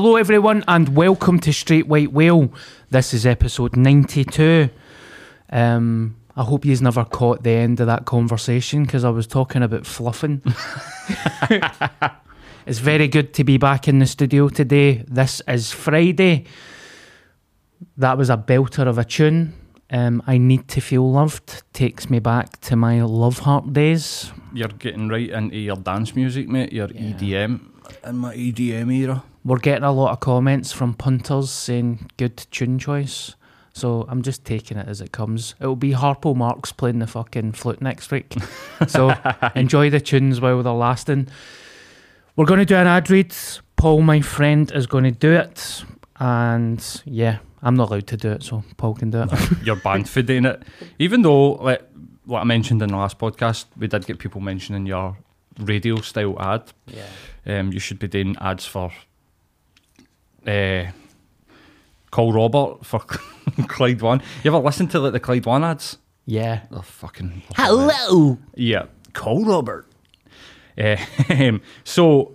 Hello, everyone, and welcome to Straight White Whale. This is episode 92. Um, I hope you've never caught the end of that conversation because I was talking about fluffing. it's very good to be back in the studio today. This is Friday. That was a belter of a tune. Um, I Need to Feel Loved takes me back to my Love Heart days. You're getting right into your dance music, mate. Your EDM. In my EDM era. We're getting a lot of comments from punters saying good tune choice. So I'm just taking it as it comes. It'll be Harpo Marx playing the fucking flute next week. So enjoy the tunes while they're lasting. We're going to do an ad read. Paul, my friend, is going to do it. And yeah, I'm not allowed to do it, so Paul can do it. You're banned for doing it. Even though, like, what I mentioned in the last podcast, we did get people mentioning your radio style ad. yeah. Um, you should be doing ads for uh, Call Robert for Clyde One. You ever listen to like the Clyde One ads? Yeah. They're fucking Hello. Yeah, Call Robert. Um, so,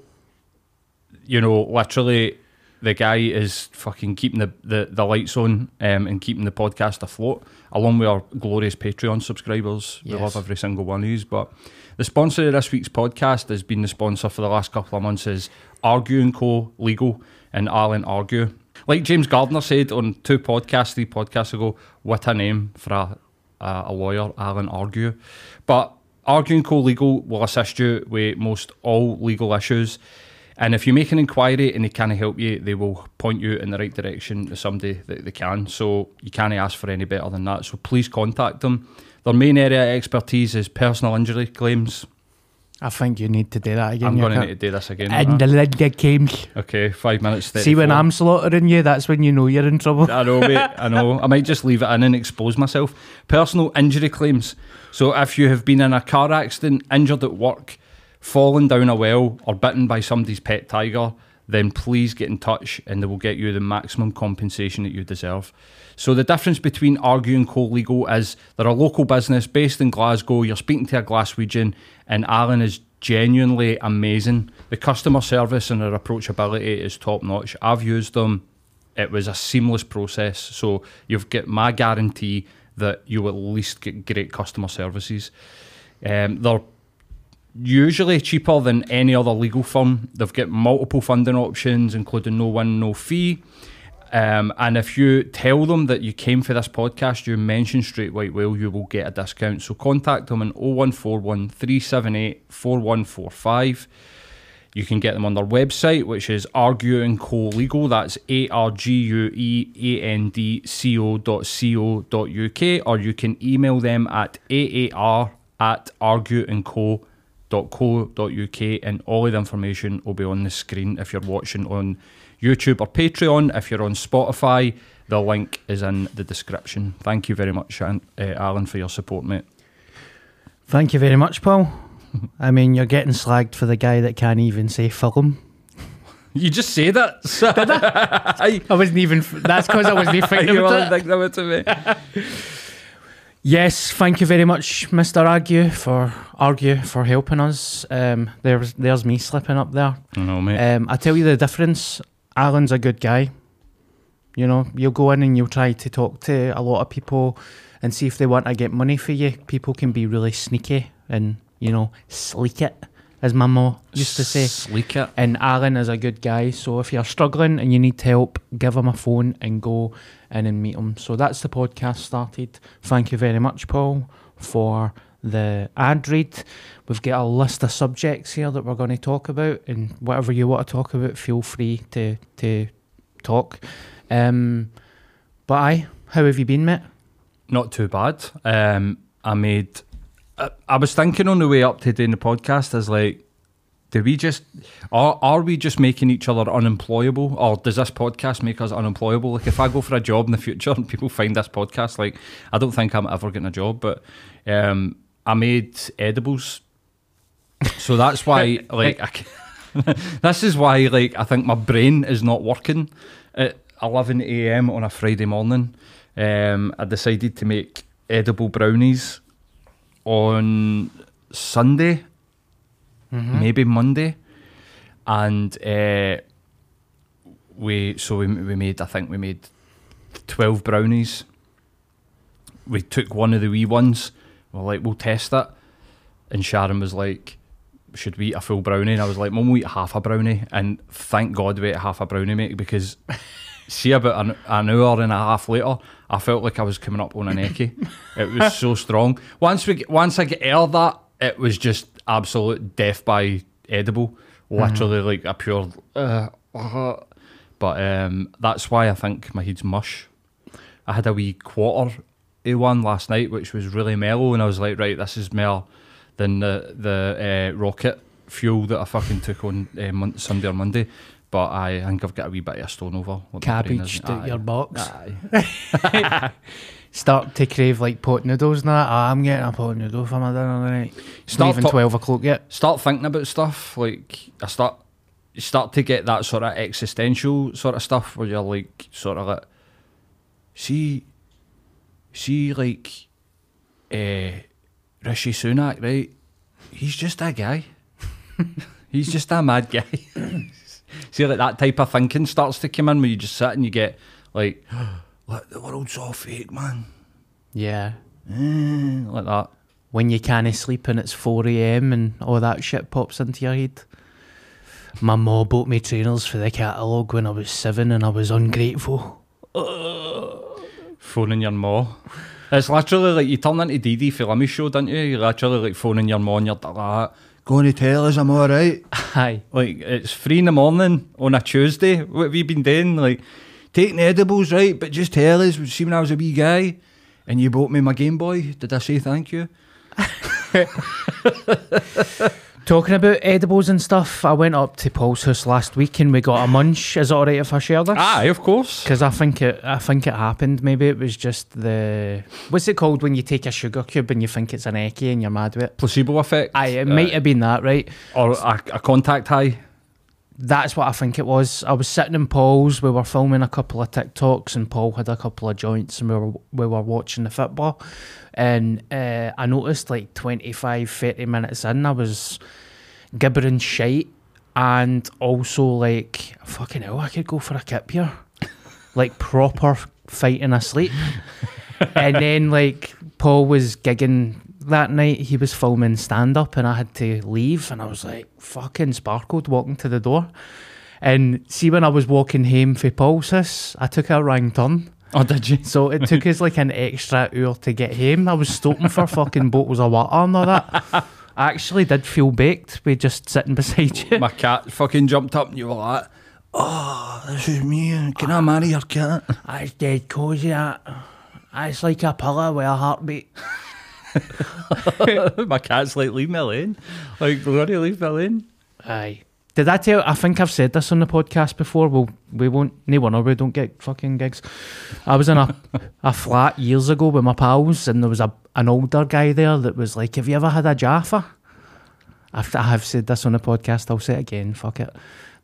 you know, literally, the guy is fucking keeping the, the, the lights on um, and keeping the podcast afloat, along with our glorious Patreon subscribers. We love every single one of these. But the sponsor of this week's podcast has been the sponsor for the last couple of months is Argue and Co. Legal and Alan Argue. Like James Gardner said on two podcasts, three podcasts ago, what a name for a, a, a lawyer, Alan Argue. But Argue and Co Legal will assist you with most all legal issues. And if you make an inquiry and they can't help you, they will point you in the right direction to somebody that they can. So you can't ask for any better than that. So please contact them. Their main area of expertise is personal injury claims. I think you need to do that again. I'm going to need to do this again. And the lid games. Okay, five minutes. See, when I'm slaughtering you, that's when you know you're in trouble. I know, mate. I know. I might just leave it in and expose myself. Personal injury claims. So if you have been in a car accident, injured at work, fallen down a well, or bitten by somebody's pet tiger, then please get in touch and they will get you the maximum compensation that you deserve. So the difference between Argue and Co Legal is they're a local business based in Glasgow. You're speaking to a Glaswegian, and Alan is genuinely amazing. The customer service and their approachability is top notch. I've used them it was a seamless process. So you've got my guarantee that you will at least get great customer services. Um, they're usually cheaper than any other legal firm. They've got multiple funding options, including no win, no fee. Um, and if you tell them that you came for this podcast, you mention Straight White Whale, you will get a discount. So contact them on 0141 378 4145. You can get them on their website, which is Argue and Co Legal. That's A R G U E A N D C O dot C O dot UK, or you can email them at AAR at argueandco dot co dot and all of the information will be on the screen if you're watching on YouTube or Patreon. If you're on Spotify, the link is in the description. Thank you very much, uh, Alan, for your support, mate. Thank you very much, Paul. I mean, you're getting slagged for the guy that can't even say film. You just say that. I? I wasn't even. That's because I wasn't thinking about it. think that to me? Yes, thank you very much, Mr. Argue, for Argue for helping us. Um, there's there's me slipping up there. No, mate. Um, I tell you the difference. Alan's a good guy. You know, you'll go in and you'll try to talk to a lot of people and see if they want to get money for you. People can be really sneaky and you know sleek it, as my mum used to say. Sleek it. And Alan is a good guy, so if you're struggling and you need help, give him a phone and go in and meet them. So that's the podcast started. Thank you very much, Paul, for the ad read. We've got a list of subjects here that we're going to talk about, and whatever you want to talk about, feel free to to talk. Um, but I, how have you been, mate? Not too bad. Um, I made. I, I was thinking on the way up to doing the podcast, is like, do we just are are we just making each other unemployable, or does this podcast make us unemployable? Like, if I go for a job in the future and people find this podcast, like, I don't think I'm ever getting a job, but um, I made edibles, so that's why, like, I, this is why, like, I think my brain is not working at 11 a.m. on a Friday morning. Um, I decided to make edible brownies on Sunday, maybe Monday, and uh, we so we we made I think we made twelve brownies. We took one of the wee ones. We're like, we'll test it, and Sharon was like, "Should we eat a full brownie?" And I was like, "Mum, we eat half a brownie." And thank God we ate half a brownie, mate, because see about an, an hour and a half later, I felt like I was coming up on an eckie. it was so strong. Once we once I get aired that, it was just absolute death by edible. Literally like a pure. Uh, uh, but um, that's why I think my head's mush. I had a wee quarter a one last night, which was really mellow, and I was like, right, this is more than the the uh, rocket fuel that I fucking took on uh, mon- Sunday or Monday. But I think I've got a wee bit of a stone over. what my brain Cabbage is. to Aye. your box. Start to crave like pot noodles and that. Ah, I'm getting a pot noodle for my dinner tonight. It's Start even 12 o'clock yet. Start thinking about stuff like I start. You start to get that sort of existential sort of stuff where you're like, sort of like, see, see, like, uh, Rishi Sunak, right? He's just a guy. He's just a mad guy. See, like that type of thinking starts to come in where you just sit and you get like, like the world's all fake, man. Yeah. Eh, like that. When you can't sleep and it's 4 a.m. and all that shit pops into your head. My ma bought me trainers for the catalogue when I was seven and I was ungrateful. Phoning your ma. It's literally like you turn into Dee Dee for Limmy's show, don't you? You're literally like phoning your ma and you're like, ah, going to tell us I'm alright. Aye. Like, it's three in the morning on a Tuesday. What have you been doing? Like, taking edibles, right? But just tell us, see when I was a wee guy and you bought me my Game Boy, did I say thank you? Talking about edibles and stuff, I went up to Paul's house last week and we got a munch. Is it alright if I share this? Aye, of course. Because I think it, I think it happened. Maybe it was just the what's it called when you take a sugar cube and you think it's an eckie and you're mad with it. Placebo effect. Aye, it might have been that, right? Or a, a contact high. That's what I think it was. I was sitting in Paul's. We were filming a couple of TikToks, and Paul had a couple of joints, and we were we were watching the football. And uh, I noticed like 25, 30 minutes in, I was gibbering shite, and also like fucking hell, I could go for a kip here, like proper fighting asleep. and then like Paul was gigging that night. He was filming stand up, and I had to leave. And I was like, fucking sparkled walking to the door. And see, when I was walking home for Paul's house, I took a wrong turn. Oh, did you? So it took us like an extra hour to get home. I was stopping for fucking bottles of water and all that. I actually did feel baked with just sitting beside you. My cat fucking jumped up and you were like, oh, this is me. Can I marry your cat? That's dead cosy, that. It's like a pillow with a heartbeat. My cat's like, leave me alone. Like, bloody leave me alone. Aye. Did I tell? I think I've said this on the podcast before. Well, we won't. No one or we don't get fucking gigs. I was in a a flat years ago with my pals, and there was a an older guy there that was like, "Have you ever had a Jaffa?" After I have said this on the podcast, I'll say it again. Fuck it.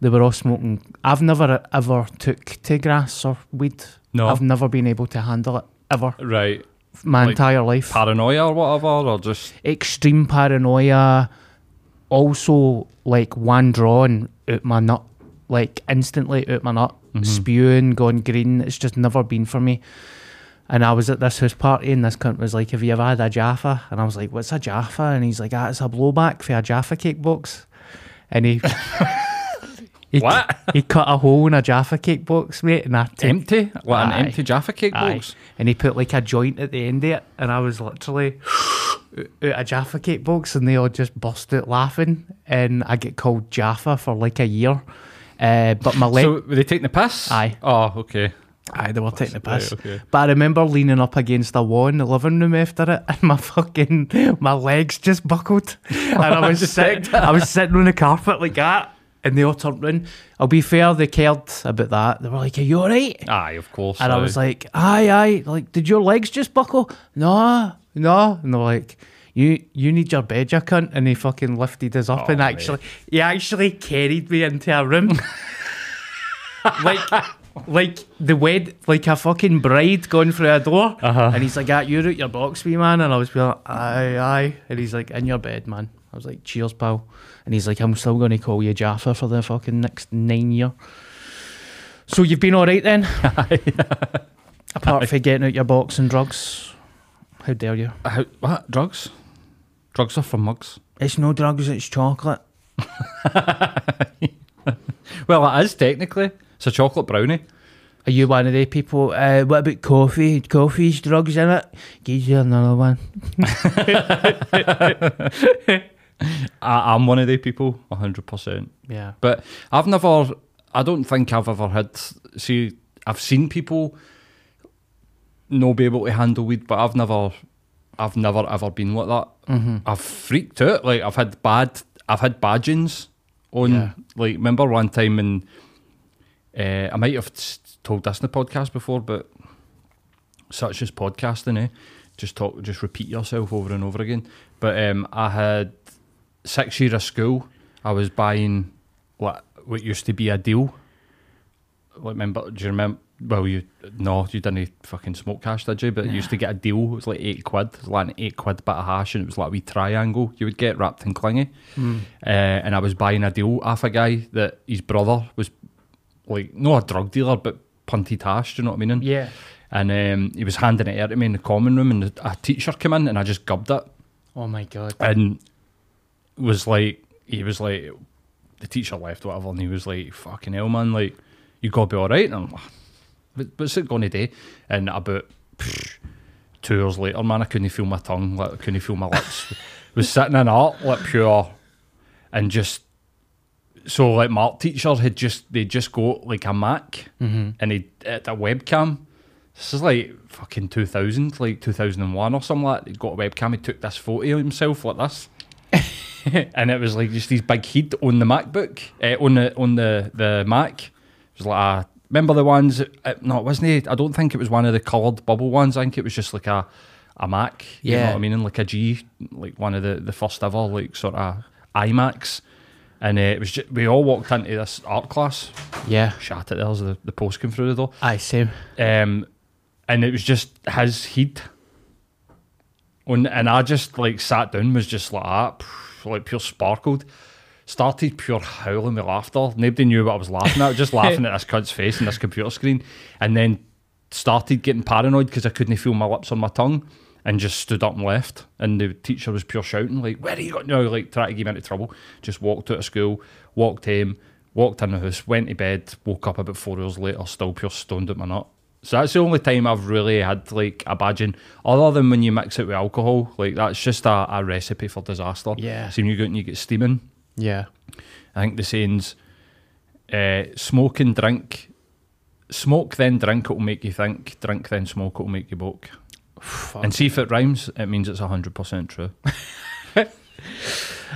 They were all smoking. I've never ever took to grass or weed. No. I've never been able to handle it ever. Right. My Like entire life. Paranoia or whatever, or just. extreme paranoia. Also, like one draw and out my nut, like instantly out my nut, spewing, going green. It's just never been for me. And I was at this house party, and this cunt was like, "Have you ever had a Jaffa?" And I was like, "What's a Jaffa?" And he's like, "Ah, it's a blowback for a Jaffa cake box." And he, he What? He cut a hole in a Jaffa cake box, mate, and I took Empty? Like an Aye. empty Jaffa cake Aye. box? And he put like a joint at the end of it, and I was literally out a Jaffa cake box, and they all just burst out laughing, and I get called Jaffa for like a year. Uh, but my leg, So, were they taking the piss? Aye. Oh, okay. aye, they were taking the right, piss. okay. But I remember leaning up against a wall in the living room after it, and my fucking my legs just buckled, and I was sit, I was sitting on the carpet like that. And they all turned round. I'll be fair, they cared about that. They were like, Are you alright? Aye, of course. And I aye. was like, aye, aye. Like, did your legs just buckle? No, no. And they're like, you you need your bed, you cunt. And he fucking lifted us up Oh, and actually, he actually carried me into a room. like, like the wed, like a fucking bride going through a door. Uh-huh. And he's like, ah, you're out your box, wee man. And I was like, aye, aye. And he's like, in your bed, man. I was like, cheers, pal. And he's like, I'm still going to call you Jaffa for the fucking next nine year. So you've been all right then? Apart from getting out your box and drugs. How dare you? How, what? Drugs? Drugs are for mugs. It's no drugs, it's chocolate. Well, it is technically. It's a chocolate brownie. Are you one of the people? Uh, what about coffee? Coffee's drugs in it. Give you another one. I, I'm one of the people, 100%. Yeah. But I've never, I don't think I've ever had, see, I've seen people not be able to handle weed, but I've never, I've never ever been like that. Mm-hmm. I've freaked out. Like, I've had bad, I've had badgings on, Yeah. like, remember one time in, uh, I might have told this in the podcast before, but such as podcasting, eh? Just talk, just repeat yourself over and over again. But um, I had six year of school. I was buying what what used to be a deal. Like, remember? Do you remember? Well, you no, you didn't fucking smoke cash, did you? But you used to get a deal. It was like eight quid. It was like an eight quid bit of hash, and it was like a wee triangle you would get wrapped in clingy. Uh, and I was buying a deal off a guy that his brother was like not a drug dealer, but punted hash. Do you know what I mean? Yeah. And um, he was handing it out to me in the common room, and a teacher came in, and I just gubbed it, Oh my god. and was like, he was like, the teacher left, whatever, and he was like, "Fucking hell, man! Like, you gotta be all right." And I'm like, "What- "What's it to do?" And about psh, two hours later, man, I couldn't feel my tongue, like I couldn't feel my lips. was sitting in art, like pure, and just so like my art teacher had just they just got like a Mac mm-hmm. and he at a webcam. This is like fucking two thousand, like two thousand and one or something like. that. He got a webcam. He took this photo of himself like this, and it was like just these big heat on the MacBook, uh, on the on the the Mac. It was like a, remember the ones? Uh, no, it wasn't. It, I don't think it was one of the coloured bubble ones. I think it was just like a a Mac. You know Yeah. what I mean? And like a G, like one of the the first ever like sort of iMacs. And uh, it was just, we all walked into this art class. Yeah. Shat it there as the, the post came through the door. I same. Um, and it was just his heat. On, and I just like sat down, was just like that, like pure sparkled. Started pure howling with laughter. Nobody knew what I was laughing at. Just laughing at this cunt's face and this computer screen. And then started getting paranoid because I couldn't feel my lips on my tongue. And just stood up and left. And the teacher was pure shouting, like, where are you going now? Like, trying to get me into trouble. Just walked out of school, walked home, walked in the house, went to bed, woke up about four hours later, still pure stoned at my nut. So that's the only time I've really had like a badging, other than when you mix it with alcohol. Like that's just a, a recipe for disaster. Yeah. So when you go and you get steaming, Yeah. I think the saying's uh, smoke and drink. Smoke then drink, it'll make you think. Drink then smoke, it'll make you boke. And see if it rhymes, it means it's 100% true.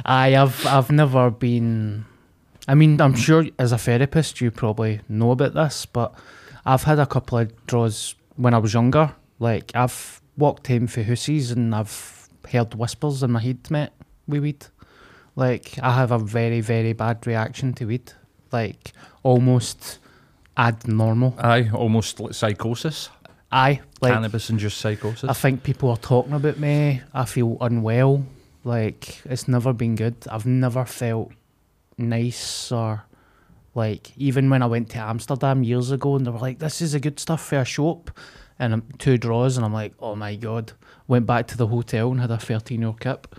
I I've I've never been. I mean, I'm sure as a therapist you probably know about this, but I've had a couple of draws when I was younger. Like I've walked home for hussies and I've heard whispers in my head, mate, with weed. Like I have a very very bad reaction to weed, like almost abnormal. Aye, almost like psychosis. I like. Cannabis induced psychosis. I think people are talking about me. I feel unwell. Like it's never been good. I've never felt nice or like even when I went to Amsterdam years ago and they were like, "This is a good stuff for a shop," and um, two draws, and I'm like, "Oh my god!" Went back to the hotel and had a 13 year kip.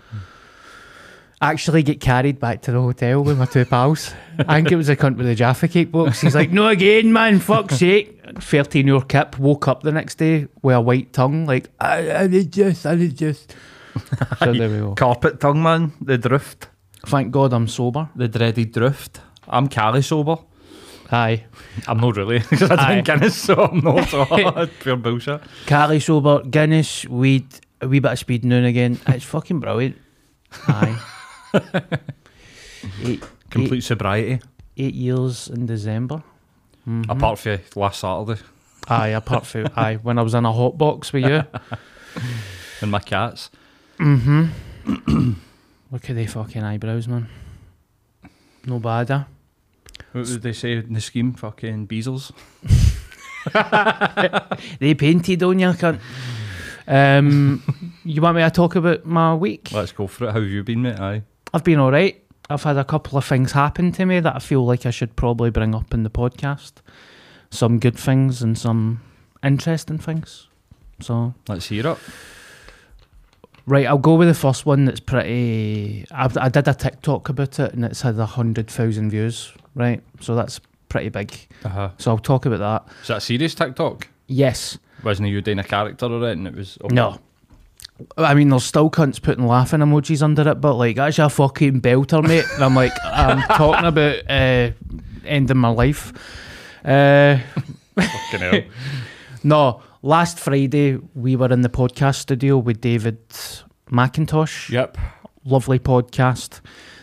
Actually, get carried back to the hotel with my two pals. I think it was a cunt with the Jaffa cake box. He's like, "No again, man! Fuck's sake!" 13 year kip. Woke up the next day with a white tongue, like, "I, I did just, I did just." so there we go. Carpet tongue, man. The drift. Thank God I'm sober. The dreaded drift. I'm Cali sober. Aye. I'm not really, because I drink Guinness, so I'm not. So pure bullshit. Cali sober, Guinness, weed, a wee bit of speed now and again. It's fucking brilliant. Aye. eight, Complete eight, sobriety. eight years in December. Apart from last Saturday Aye, apart from aye, when I was in a hot box with you. and my cats. Mhm. Look at the fucking eyebrows, man. No bad, eh? What did they say in the scheme? Fucking Beezels. They painted on you, cunt. Um, you want me to talk about my week? Let's go for it. How have you been, mate? Aye. I've been all right. I've had a couple of things happen to me that I feel like I should probably bring up in the podcast. some good things and some interesting things. So Let's hear it. Right, I'll go with the first one. That's pretty. I, I did a TikTok about it, and it's had a hundred thousand views. Right, so that's pretty big. Uh-huh. So I'll talk about that. Is that a serious TikTok? Yes. Wasn't you doing a character or it and it was... No. I mean, there's still cunts putting laughing emojis under it, but like, that's a fucking belter, mate. And I'm like, I'm talking about uh, ending my life. Uh, Fucking hell. no, last Friday we were in the podcast studio with David McIntosh. Yep. Lovely podcast.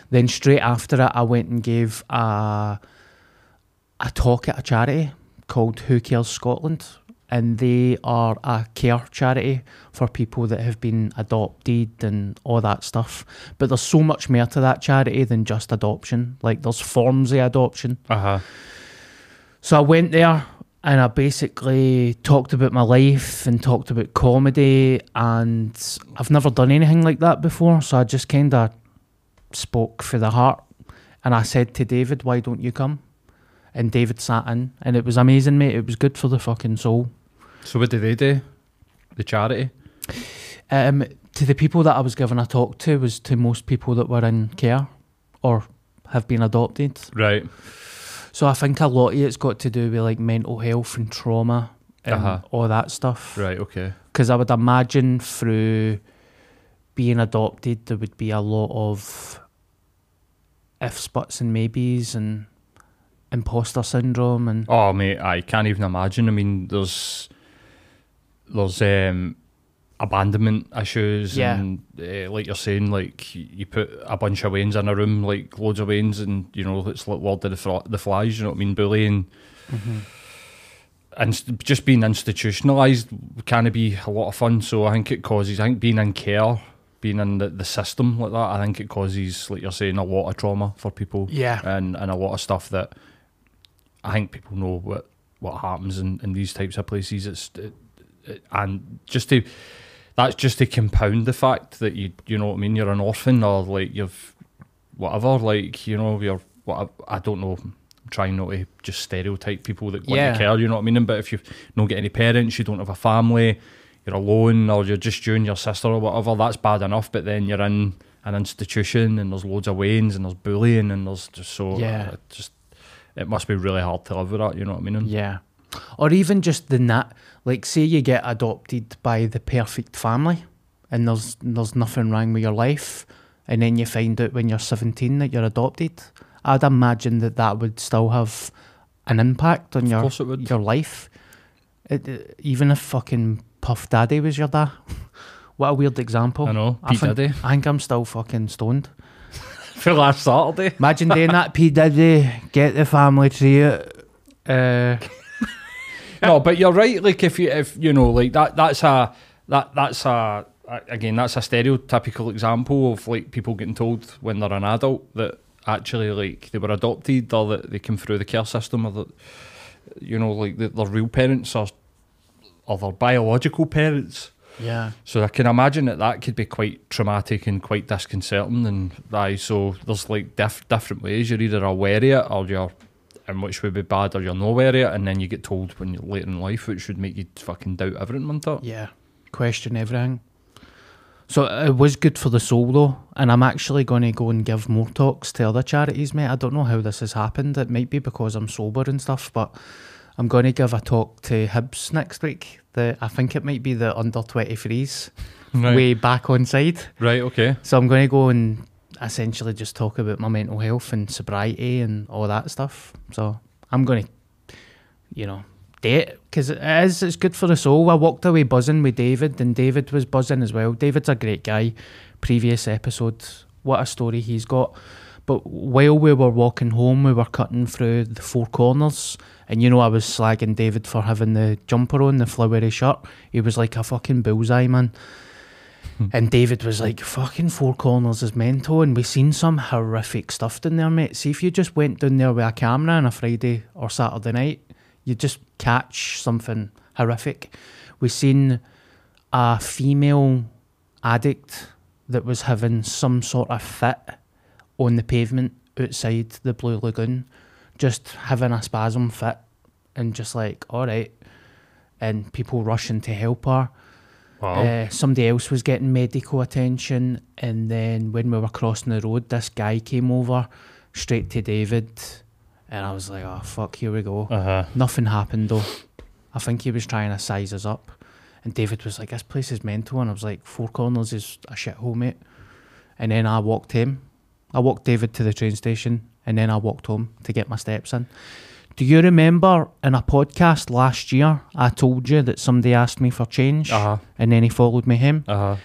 Then straight after it, I went and gave a a talk at a charity called Who Cares Scotland, and they are a care charity for people that have been adopted and all that stuff. But there's so much more to that charity than just adoption. Like there's forms of adoption. Uh-huh. So I went there and I basically talked about my life and talked about comedy and I've never done anything like that before. So I just kind of spoke for the heart and I said to David, why don't you come? And David sat in and it was amazing, mate. It was good for the fucking soul. So what did they do? The charity? Um, to the people that I was giving a talk to was to most people that were in care or have been adopted. Right. So I think a lot of it's got to do with like mental health and trauma and Uh-huh. all that stuff. Right, okay. Because I would imagine through being adopted, there would be a lot of ifs, buts, and maybes, and imposter syndrome, and Oh mate, I can't even imagine. I mean, there's there's um, abandonment issues, Yeah. and uh, like you're saying, like you put a bunch of wains in a room, like loads of wains and you know it's like Lord of the, Fl- the Flies. You know what I mean? Bullying, and st- just being institutionalized can be a lot of fun. So I think it causes. I think being in care. Being in the, the system like that, I think it causes, like you're saying, a lot of trauma for people yeah, and and a lot of stuff that I think people know what what happens in, in these types of places. It's it, it- and just to that's just to compound the fact that you you know what I mean. You're an orphan or like you've whatever like you know you're what I, I don't know. I'm trying not to just stereotype people that want Yeah. to care. You know what I mean. But if you don't get any parents, you don't have a family. You're alone, or you're just you and your sister or whatever. That's bad enough. But then you're in an institution, and there's loads of wains, and there's bullying, and there's just so Yeah. uh, just it must be really hard to live with that. You know what I mean? yeah, or even just the nat. Like, say you get adopted by the perfect family, and there's there's nothing wrong with your life, and then you find out when you're 17 that you're adopted. I'd imagine that that would still have an impact on Of your your life. It, it- even if fucking Puff Daddy was your dad. what a weird example. I know. I Pete think, Diddy. I think I'm still fucking stoned. For last Saturday. Imagine doing that, P Diddy. Get the family tree. it. Uh, no, but you're right. Like if you if you know like that that's a that that's a again that's a stereotypical example of like people getting told when they're an adult that actually like they were adopted or that they came through the care system or that you know like that their real parents are or their biological parents. yeah. So I can imagine that that could be quite traumatic and quite disconcerting. And aye, so there's like diff- different ways. You're either aware of it or you're, and which would be bad, or you're not aware of it, and then you get told when you're later in life, which would make you fucking doubt everything, wouldn't it? Yeah. Question everything. So uh, it was good for the soul though, and I'm actually going to go and give more talks to other charities, mate. I don't know how this has happened. It might be because I'm sober and stuff, but I'm going to give a talk to Hibs next week. The I think it might be the under 23s, Right. way back on side. Right. Okay. So I'm going to go and essentially just talk about my mental health and sobriety and all that stuff. So I'm going to, you know, it because it is. It's good for the soul. I walked away buzzing with David, and David was buzzing as well. David's a great guy. Previous episode, what a story he's got. But while we were walking home, we were cutting through the four corners. And you know, I was slagging David for having the jumper on, the flowery shirt. He was like a fucking bullseye, man. Hmm. And David was like, fucking Four Corners is mental. And we've seen some horrific stuff down there, mate. See, if you just went down there with a camera on a Friday or Saturday night, you'd just catch something horrific. We've seen a female addict that was having some sort of fit on the pavement outside the Blue Lagoon, just having a spasm fit. and just like, all right. And people rushing to help her. Wow. Uh, somebody else was getting medical attention, and then when we were crossing the road, this guy came over straight to David, and I was like, "Oh fuck, here we go." uh huh. Nothing happened though. I think he was trying to size us up, and David was like, "This place is mental," and I was like, Four Corners is a shithole, mate." And then I walked him. I walked David to the train station, and then I walked home to get my steps in. Do you remember in a podcast last year I told you that somebody asked me for change, Uh huh. and then he followed me home? Uh huh.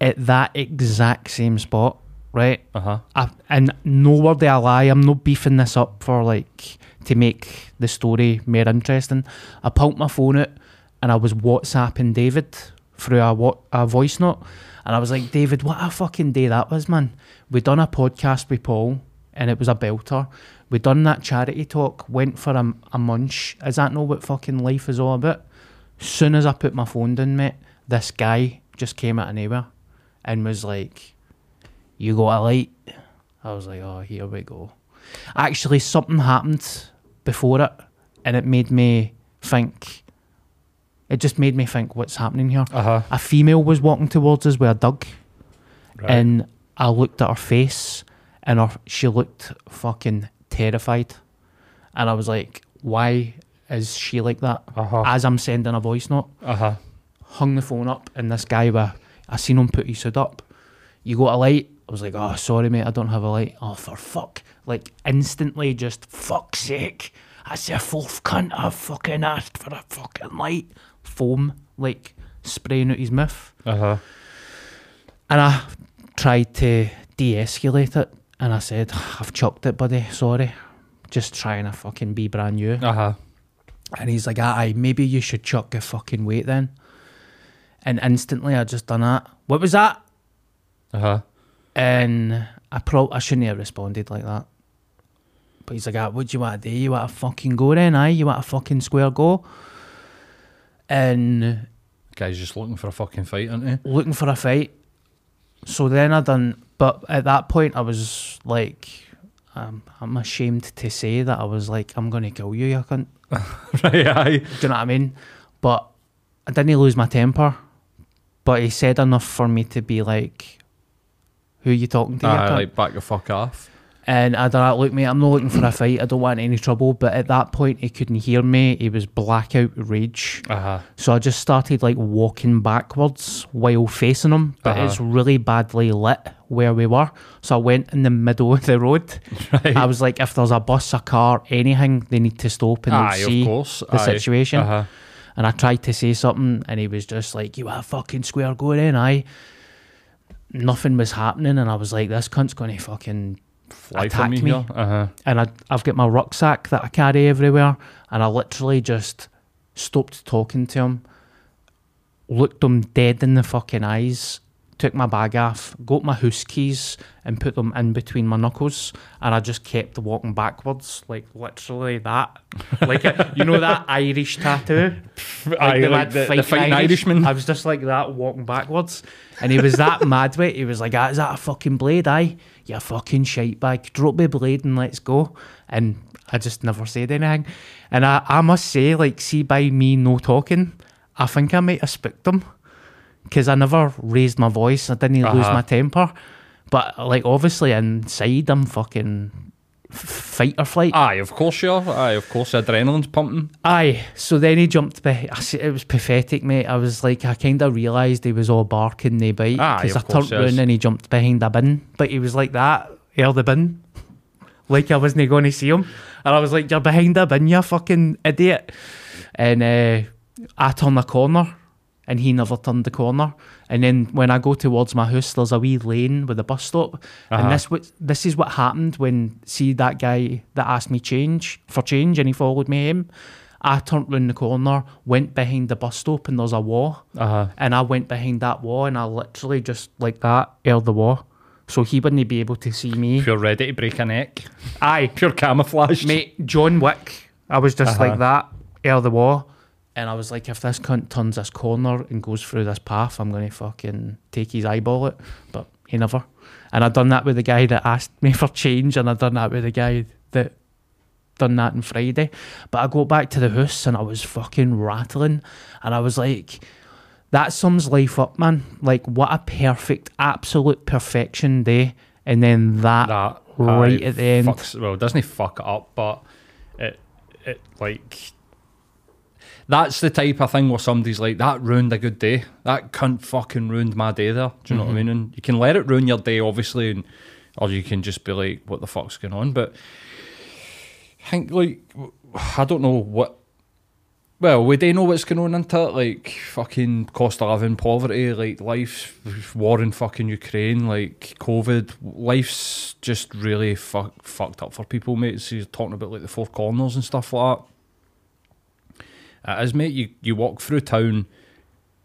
at that exact same spot, right? Uh huh. I, and no word of a lie, I'm not beefing this up for like to make the story more interesting. I pulled my phone out and I was WhatsApping David through a, wa- a voice note, and I was like, David, what a fucking day that was, man. We done a podcast with Paul, and it was a belter. We done that charity talk, went for a, a munch. Is that not what fucking life is all about? Soon as I put my phone down, mate, this guy just came out of nowhere and was like, "You got a light?" I was like, "Oh, here we go." Actually, something happened before it, and it made me think. It just made me think, what's happening here? Uh huh. A female was walking towards us with a dog, Right. and I looked at her face, and her, she looked fucking terrified, and I was like, "Why is she like that?" Uh-huh. As I'm sending a voice note, Uh huh. hung the phone up, and this guy, with, I seen him put his hood up. You got a light? I was like, oh, sorry, mate, I don't have a light. Oh, for fuck. Like, instantly, just, fuck's sake. That's the fourth cunt I've fucking asked for a fucking light. Foam, like, spraying out his mouth. Uh huh. And I tried to de escalate it, and I said, I've chucked it, buddy, sorry. Just trying to fucking be brand new. Uh huh. And he's like, aye, maybe you should chuck your fucking weight then. And instantly I just done that. What was that? Uh huh. And I pro I shouldn't have responded like that. But he's like, ah, what do you want to do? You want to fucking go then, aye? You want to fucking square go? And Guy's just looking for a fucking fight, aren't he? looking for a fight. So then I done, but at that point I was like, um, I'm ashamed to say that I was like, I'm going to kill you, you cunt. right. Aye. Do you know what I mean? But I didn't lose my temper. But he said enough for me to be like, "Who are you talking to?" you Aye, cunt?" like back the fuck off. And I don't look, mate. I'm not looking for a fight. I don't want any trouble. But at that point, he couldn't hear me. He was blackout rage. Uh huh. So I just started like walking backwards while facing him. But Uh-huh. it's really badly lit where we were. So I went in the middle of the road. Right. I was like, if there's a bus, a car, anything, they need to stop and Aye, see the Aye. situation. Uh-huh. And I tried to say something, and he was just like, "You are fucking square going in, I." Nothing was happening, and I was like, "This cunt's going to fucking." Fly Attacked me, me. here. Uh huh. And I, I've got my rucksack that I carry everywhere, and I literally just stopped talking to him, looked him dead in the fucking eyes, took my bag off, got my house keys, and put them in between my knuckles, and I just kept walking backwards, like literally that, like a, you know that Irish tattoo. Aye, the like the, the fighting Irish. Irishman. I was just like that, walking backwards. And he was that mad with it. He was like, ah, is that a fucking blade? Aye, you fucking shite bag. Drop the blade and let's go. And I just never said anything. And I, I must say, like, see, by me no talking, I think I might have spooked him. Because I never raised my voice. I didn't lose Uh-huh. my temper. But, like, obviously inside, I'm fucking fight or flight. Aye, of course you are. Aye, of course. Adrenaline's pumping. Aye, so then he jumped behind. It was pathetic, mate. I was like, I kind of realised he was all barking the bite because I turned round and he jumped behind a bin. But he was like that, ere the bin, like I wasn't going to see him. And I was like, You're behind a bin, you fucking idiot. And uh, I turned the corner and he never turned the corner. And then when I go towards my house, there's a wee lane with a bus stop. Uh-huh. And this what this is what happened when see that guy that asked me change for change and he followed me home. I turned round the corner, went behind the bus stop, and there's a wall. Uh huh. And I went behind that wall, and I literally just like that held the wall, so he wouldn't be able to see me. You're ready to break a neck, Aye, pure camouflage. mate, John Wick. I was just Uh-huh. like that, held the wall, and I was like, if this cunt turns this corner and goes through this path, I'm gonna fucking take his eyeball it. But he never. And I done that with the guy that asked me for change, and I done that with the guy that done that on Friday. But I go back to the house and I was fucking rattling, and I was like, that sums life up, man. Like what a perfect, absolute perfection day, and then that, that right at the end. fucks- well, doesn't he fuck it up, but it it like that's the type of thing where somebody's like that ruined a good day. That cunt fucking ruined my day. There, do you know what I Mm-hmm. mean? And you can let it ruin your day, obviously, and or you can just be like, "What the fuck's going on?" But I think like I don't know what. Well, we do know what's going on into it, like fucking cost of living, poverty, like life, war in fucking Ukraine, like COVID. Life's just really fuck, fucked up for people, mate. So you're talking about like the four corners and stuff like that. It is, mate. You you walk through town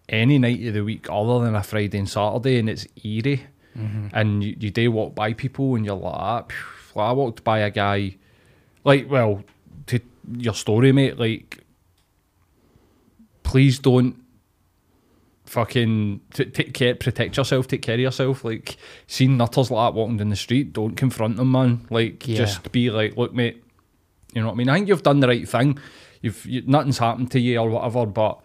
any night of the week other than a Friday and Saturday, and it's eerie. And you, you do walk by people, and you're like, ah, phew. I walked by a guy, like, well, to your story, mate. Like, please don't fucking t- take care, protect yourself, take care of yourself. Like, seeing nutters like that walking down the street, don't confront them, man. Like, Yeah. just be like, look, mate, you know what I mean? I think you've done the right thing. You've you, nothing's happened to you or whatever, but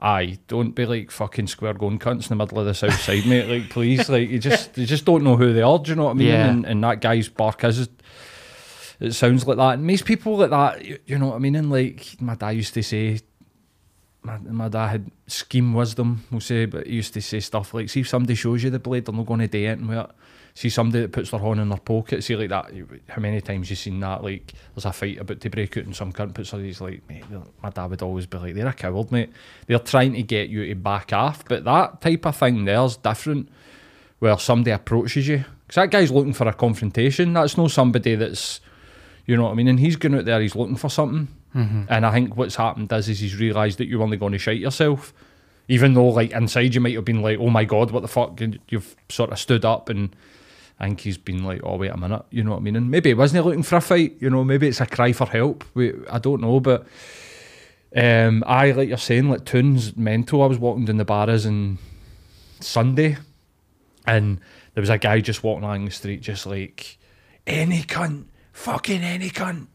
aye, don't be like fucking square going cunts in the middle of the south side, mate. Like, please, like you just you just don't know who they are. Do you know what I mean? Yeah. And, and that guy's bark is. It sounds like that. And most people like that, you, you know what I mean? And like my dad used to say, my, my dad had scheme wisdom, we'll say, but he used to say stuff like, see if somebody shows you the blade, they're not going to do it. And with it. See somebody that puts their horn in their pocket, see like that. How many times you seen that? Like, there's a fight about to break out and some cunt puts on he's like, mate, my dad would always be like, they're a coward, mate. They're trying to get you to back off. But that type of thing there's different where somebody approaches you. Because that guy's looking for a confrontation. That's no somebody that's, you know what I mean? And he's going out there, he's looking for something. Mm-hmm. And I think what's happened is, is he's realised that you're only going to shite yourself. Even though, like, inside you might have been like, oh my God, what the fuck? And you've sort of stood up and I think he's been like, oh, wait a minute, you know what I mean? And maybe he wasn't looking for a fight, you know, maybe it's a cry for help. We, I don't know, but um, I, like you're saying, like, Toon's mental. I was walking down the bars and Sunday and there was a guy just walking along the street, just like, any cunt, fucking any cunt.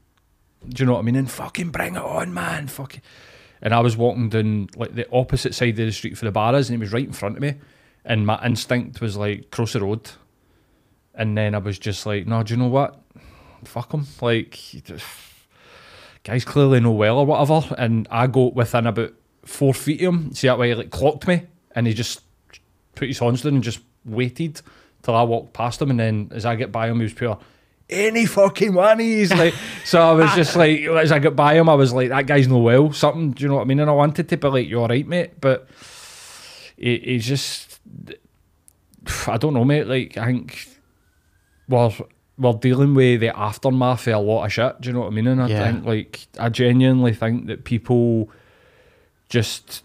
Do you know what I mean? And fucking bring it on, man. Fucking. And I was walking down like the opposite side of the street for the bars, and he was right in front of me. And my instinct was like, cross the road. And then I was just like, no, do you know what? Fuck him. Like, guy's clearly know well or whatever. And I go within about four feet of him. See that way he like clocked me, and he just put his horns down and just waited till I walked past him. And then as I get by him, he was pure. Any fucking one he's like so I was just like as I got by him I was like that guy's no well something do you know what I mean and I wanted to be like you're right mate but he, he's just I don't know mate like I think we're, we're dealing with the aftermath of a lot of shit do you know what I mean and I Yeah. think like I genuinely think that people just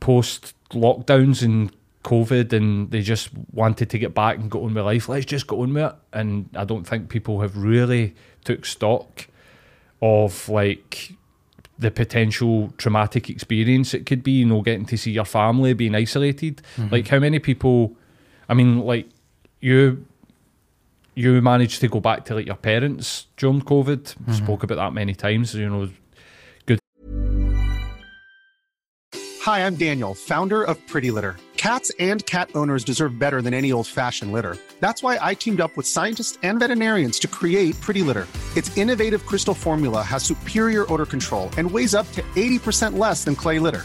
post lockdowns and COVID and they just wanted to get back and go on with life. Let's just go on with it. And I don't think people have really took stock of like the potential traumatic experience it could be, you know, getting to see your family, being isolated. Mm-hmm. Like how many people I mean, like you you managed to go back to like your parents during COVID. Mm-hmm. Spoke about that many times, you know, good. Hi, I'm Daniel, founder of Pretty Litter. Cats and cat owners deserve better than any old fashioned litter. That's why I teamed up with scientists and veterinarians to create Pretty Litter. Its innovative crystal formula has superior odor control and weighs up to 80% less than clay litter.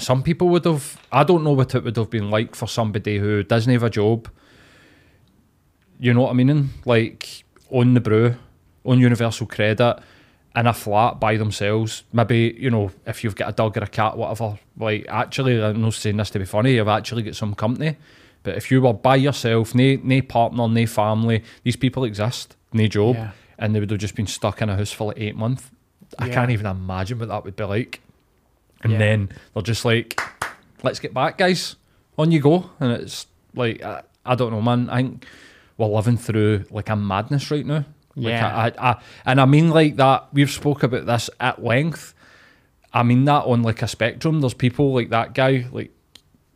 some people would have i don't know what it would have been like for somebody who doesn't have a job You know what I mean? Like on the brew, on Universal Credit, in a flat by themselves. Maybe you know if you've got a dog or a cat, whatever. Like actually, I'm not saying this to be funny. You've actually got some company. But if you were by yourself, no, no partner, no family, these people exist, no job, Yeah. and they would have just been stuck in a house for like eight months. I Yeah. can't even imagine what that would be like. And Yeah. then they're just like, let's get back, guys. On you go. And it's like, I, I don't know, man. I think we're living through like a madness right now. Like, Yeah. I, I, I, and I mean like that. We've spoke about this at length. I mean that on like a spectrum. There's people like that guy, like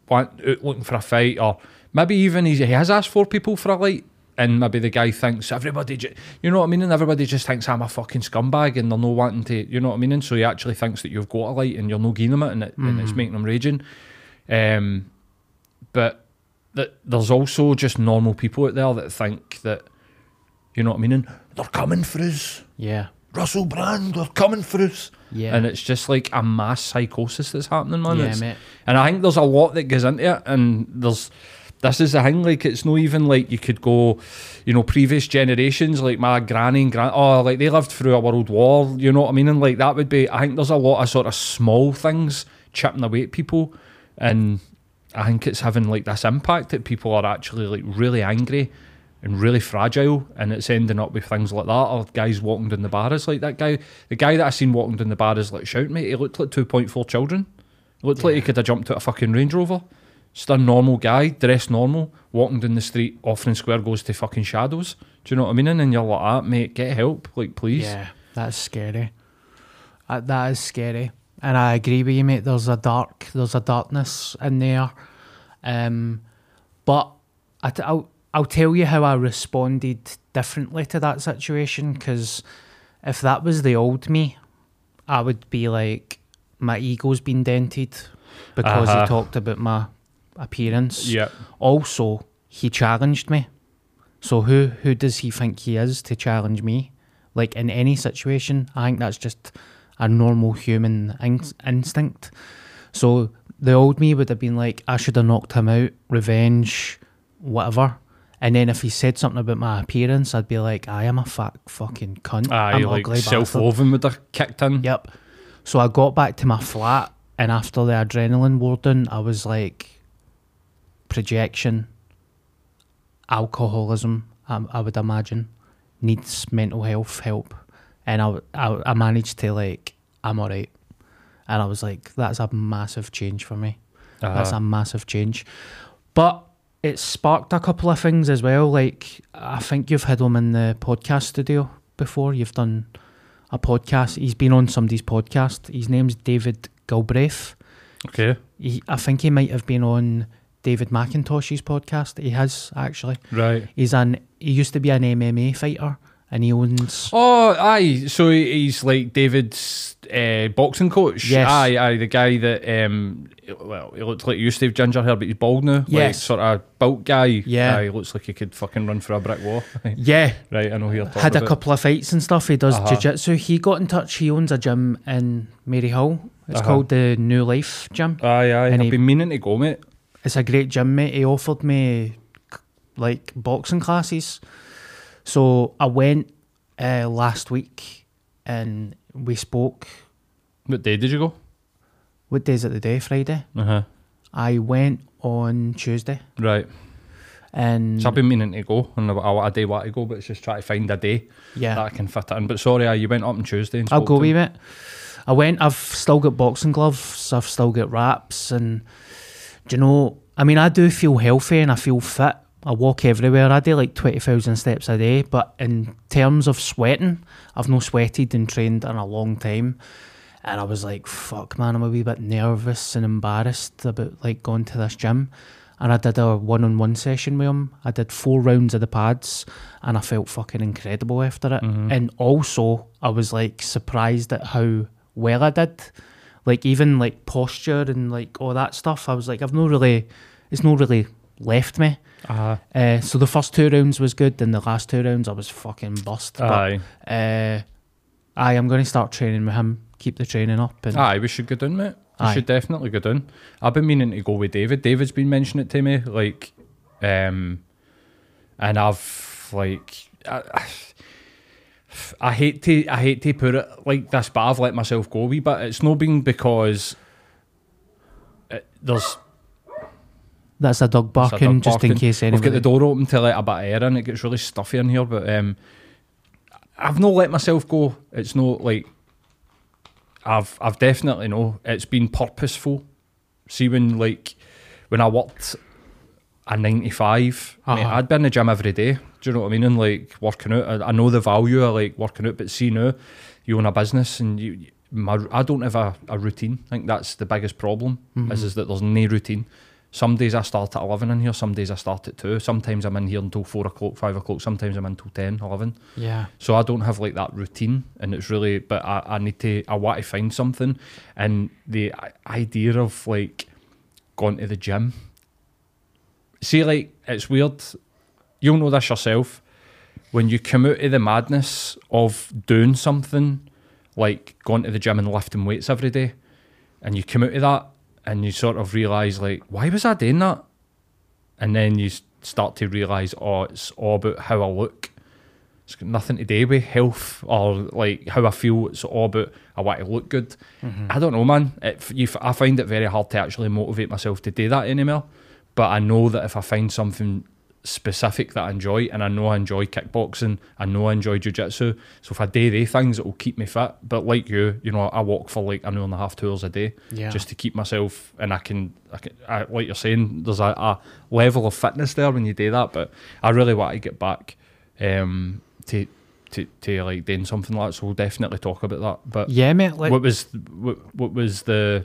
want out looking for a fight, or maybe even he has asked for people for a light, and maybe the guy thinks everybody, you know what I mean, and everybody just thinks I'm a fucking scumbag, and they're no wanting to, you know what I mean, and so he actually thinks that you've got a light and you're no giving him it, and, it, and it's making him raging. Um, but that there's also just normal people out there that think that, you know what I mean, and they're coming for us. Yeah. Russell Brand, they're coming for us. Yeah. And it's just like a mass psychosis that's happening, man. Yeah, It's- mate. And I think there's a lot that goes into it. And there's, this is the thing, like, it's not even like you could go, you know, previous generations, like my granny and grand, oh, like they lived through a world war, you know what I mean? And like that would be, I think there's a lot of sort of small things chipping away at people. And I think it's having like this impact that people are actually like really angry and really fragile, and it's ending up with things like that. Or guys walking down the bars like that guy. The guy that I seen walking down the bars like shouting, mate, he looked like two point four children. He looked like he could have jumped out a fucking Range Rover. Just a normal guy, dressed normal, walking down the street, offering square goes to fucking shadows. Do you know what I mean? And then you're like, ah, mate, get help, like please. Yeah, that's scary. Uh, that is scary, and I agree with you, mate. There's a dark, there's a darkness in there, um, but I t- I'll I'll tell you how I responded differently to that situation. Because if that was the old me, I would be like, my ego's been dented because Uh-huh. he talked about my appearance. Yeah. Also, he challenged me. So who who does he think he is to challenge me? Like in any situation, I think that's just a normal human in- instinct. So the old me would have been like, I should have knocked him out, revenge, whatever. And then if he said something about my appearance, I'd be like, I am a fat fucking cunt. Aye, I'm like ugly bastard." self-loathing would have kicked in. Yep. So I got back to my flat, and after the adrenaline wore down, I was like, projection, alcoholism, I, I would imagine, needs mental health help. And I—I managed to, like, I'm all right. And I was like, that's a massive change for me. That's Uh-huh. a massive change. But it sparked a couple of things as well. Like, I think you've had him in the podcast studio before. You've done a podcast. He's been on somebody's podcast. His name's David Galbraith. Okay. He, I think he might have been on David McIntosh's podcast. He has actually. Right. He's an. He used to be an MMA fighter, and he owns. Oh, aye. So he's like David's uh, boxing coach. Yes. Aye, aye. The guy that, um, well, he looks like he used to have ginger hair, but he's bald now. Like, Yes. sort of built guy. Yeah. Aye, looks like he could fucking run for a brick wall. Yeah, right, I know talking had a couple of fights and stuff. He does Uh-huh. jiu-jitsu. He got in touch. He owns a gym in Maryhill. It's Uh-huh. called the New Life Gym. Aye, aye. And I've he- been meaning to go, mate. It's a great gym, mate. He offered me like boxing classes. So I went uh, last week and we spoke. What day did you go? What day is it the day? Friday? Uh huh. I went on Tuesday Right. and So I've been meaning to go, and I, I, I do want to go, but it's just trying to find a day yeah. that I can fit it in. But sorry, aye, you went up on Tuesday. And I'll go with it. I went. I've still got boxing gloves. I've still got wraps, and do you know? I mean, I do feel healthy and I feel fit. I walk everywhere. I do like twenty thousand steps a day. But in terms of sweating, I've no sweated and trained in a long time. And I was like, "Fuck, man, I'm a wee bit nervous and embarrassed about like going to this gym." And I did a one-on-one session with him. I did four rounds of the pads, and I felt fucking incredible after it. Mm-hmm. And also, I was like surprised at how well I did. Like even like posture and like all that stuff. I was like, I've not really, it's not really left me. Uh-huh. Uh, so the first two rounds was good, then the last two rounds I was fucking bust. Aye. But uh, I am going to start training with him. Keep the training up. And Aye, we should go down, mate. We Aye. should definitely go down. I've been meaning to go with David. David's been mentioning it to me, like, um, and I've like. I, I, hate to I hate to put it like this, but I've let myself go a wee bit. It's not been because it, there's That's a dog It's a barking, dog just in barking. case We've got the door open to let a bit of air in. It gets really stuffy in here, but um, I've not let myself go. It's not like I've I've definitely no. It's been purposeful. See when like when I worked a ninety five, Uh-huh. I'd be in the gym every day. Do you know what I mean? And like working out, I, I know the value of like working out. But see now, you own a business and you. My, I don't have a, a routine. I think that's the biggest problem. Is mm-hmm. is that there's no routine. Some days I start at 11 in here, some days I start at 2. Sometimes I'm in here until 4 o'clock, 5 o'clock, sometimes I'm in until 10, 11. yeah. So I don't have like that routine, and it's really, but I, I need to, I want to find something. And the idea of like going to the gym, see, like, it's weird. You'll know this yourself. When you come out of the madness of doing something, like going to the gym and lifting weights every day, and you come out of that and you sort of realise, like, why was I doing that? And then you start to realise, oh, it's all about how I look. It's got nothing to do with health or like how I feel. It's all about I want to look good. Mm-hmm. I don't know, man. It, you, I find it very hard to actually motivate myself to do that anymore. But I know that if I find something specific that I enjoy, and I know I enjoy kickboxing, I know I enjoy jiu-jitsu. So if I do they things, it will keep me fit. But like you, you know, I walk for like an hour and a half, two hours a day, Yeah. just to keep myself. And I can, I can, I, like you're saying, there's a, a level of fitness there when you do that. But I really want to get back um, to to to like doing something like that. So we'll definitely talk about that. But Yeah, mate. Like, what was what, what was the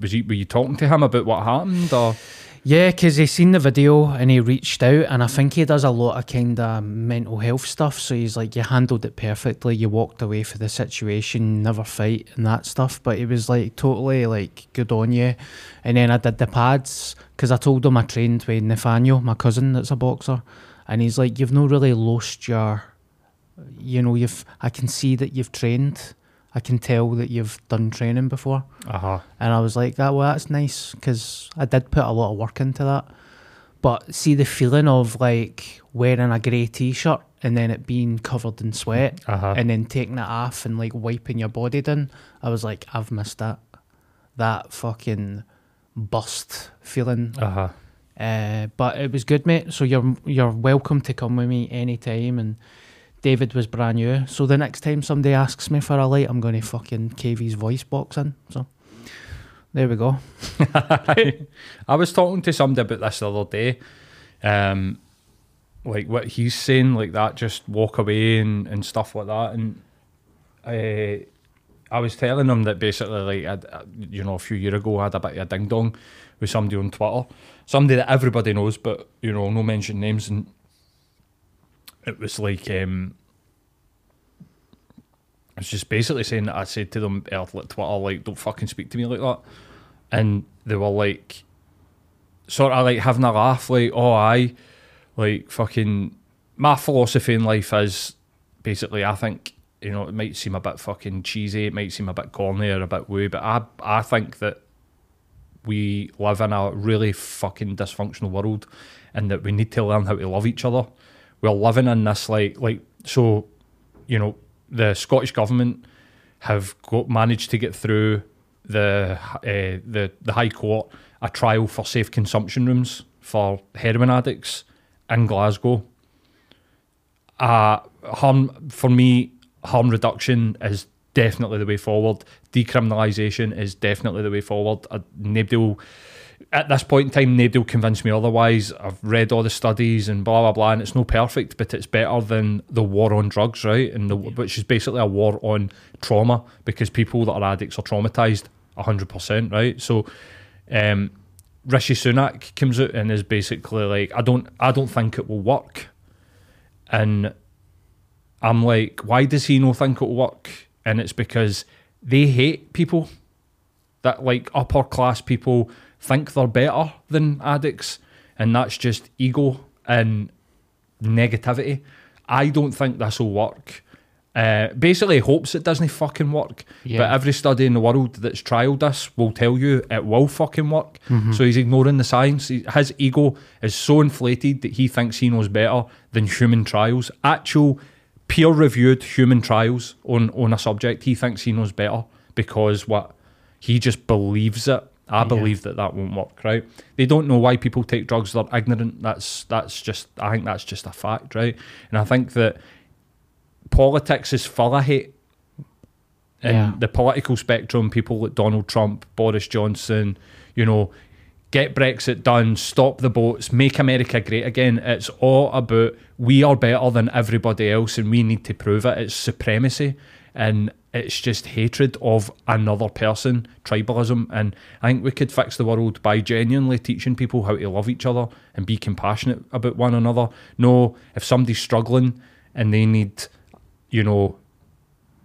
was you were you talking to him about what happened or Yeah, because he seen the video and he reached out, and I think he does a lot of kind of mental health stuff. So he's like, you handled it perfectly. You walked away for the situation, never fight and that stuff. But he was like totally like good on you. And then I did the pads because I told him I trained with Nathaniel, my cousin that's a boxer, and he's like, you've not really lost your, you know, you've. I can see that you've trained. I can tell that you've done training before. uh-huh. And I was like, that well, that's nice because I did put a lot of work into that. But see the feeling of like wearing a grey t-shirt and then it being covered in sweat Uh-huh. and then taking it off and like wiping your body down. I was like, I've missed that. That fucking bust feeling. Uh-huh. Uh, but it was good, mate. So you're you're welcome to come with me anytime. And David was brand new. So the next time somebody asks me for a light, I'm going to fucking his voice box in. So there we go. I was talking to somebody about this the other day. Um, like what he's saying, like that, just walk away and, and stuff like that. And uh, I was telling him that basically, like, I'd, uh, you know, a few years ago, I had a bit of a ding dong with somebody on Twitter, somebody that everybody knows, but you know, no mention names, and it was like, um, I was just basically saying that I said to them on Twitter, like, don't fucking speak to me like that. And they were like sort of like having a laugh like oh I like fucking my philosophy in life is basically I think you know it might seem a bit fucking cheesy it might seem a bit corny or a bit woo but I I think that we live in a really fucking dysfunctional world and that we need to learn how to love each other we're living in this like like so you know the Scottish government have got, managed to get through the uh, the the High Court a trial for safe consumption rooms for heroin addicts in Glasgow. Uh, harm for me, harm reduction is definitely the way forward. Decriminalisation is definitely the way forward. Uh, nobody will, at this point in time, nobody will convince me otherwise. I've read all the studies and blah blah blah, and it's no perfect, but it's better than the war on drugs, right? And the, which is basically a war on trauma because people that are addicts are traumatized hundred percent, right? So, um, Rishi Sunak comes out and is basically like, I don't, I don't think it will work, and I'm like, why does he not think it will work? And it's because they hate people that like upper class people think they're better than addicts, and that's just ego and negativity. I don't think this will work. Uh, basically hopes it doesn't fucking work. Yeah. But every study in the world that's trialed this will tell you it will fucking work. So he's ignoring the science. His ego is so inflated that he thinks he knows better than human trials. Actual peer reviewed human trials on, on a subject, he thinks he knows better because what? He just believes it. I believe that that won't work, right? They don't know why people take drugs. They're ignorant. That's that's just. I think that's just a fact, right? And I think that politics is full of hate. And Yeah. the political spectrum, people like Donald Trump, Boris Johnson, you know, get Brexit done, stop the boats, make America great again. It's all about we are better than everybody else and we need to prove it. It's supremacy and it's just hatred of another person, tribalism. And I think we could fix the world by genuinely teaching people how to love each other and be compassionate about one another. No, if somebody's struggling and they need, you know,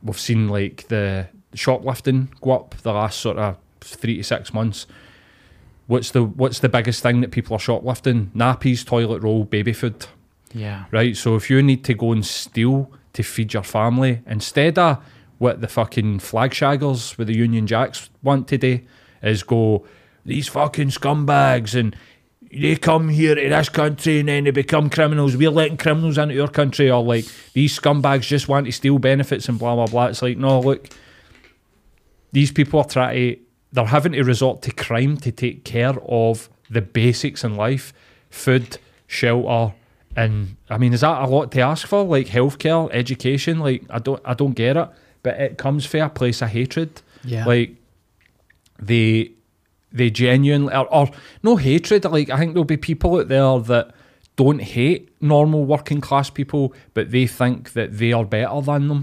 we've seen like the shoplifting go up the last sort of three to six months. What's the what's the biggest thing that people are shoplifting? Nappies, toilet roll, baby food. Yeah. Right? So if you need to go and steal to feed your family, instead of what the fucking flag shaggers with the Union Jacks want today is go, these fucking scumbags and they come here to this country and then they become criminals. We're letting criminals into your country, or like these scumbags just want to steal benefits and blah blah blah. It's like, no, look, these people are trying to they're having to resort to crime to take care of the basics in life food shelter and i mean is that a lot to ask for like healthcare education like i don't i don't get it but it comes from a place of hatred Yeah. like they they genuinely or, or no hatred like i think there'll be people out there that don't hate normal working class people but they think that they are better than them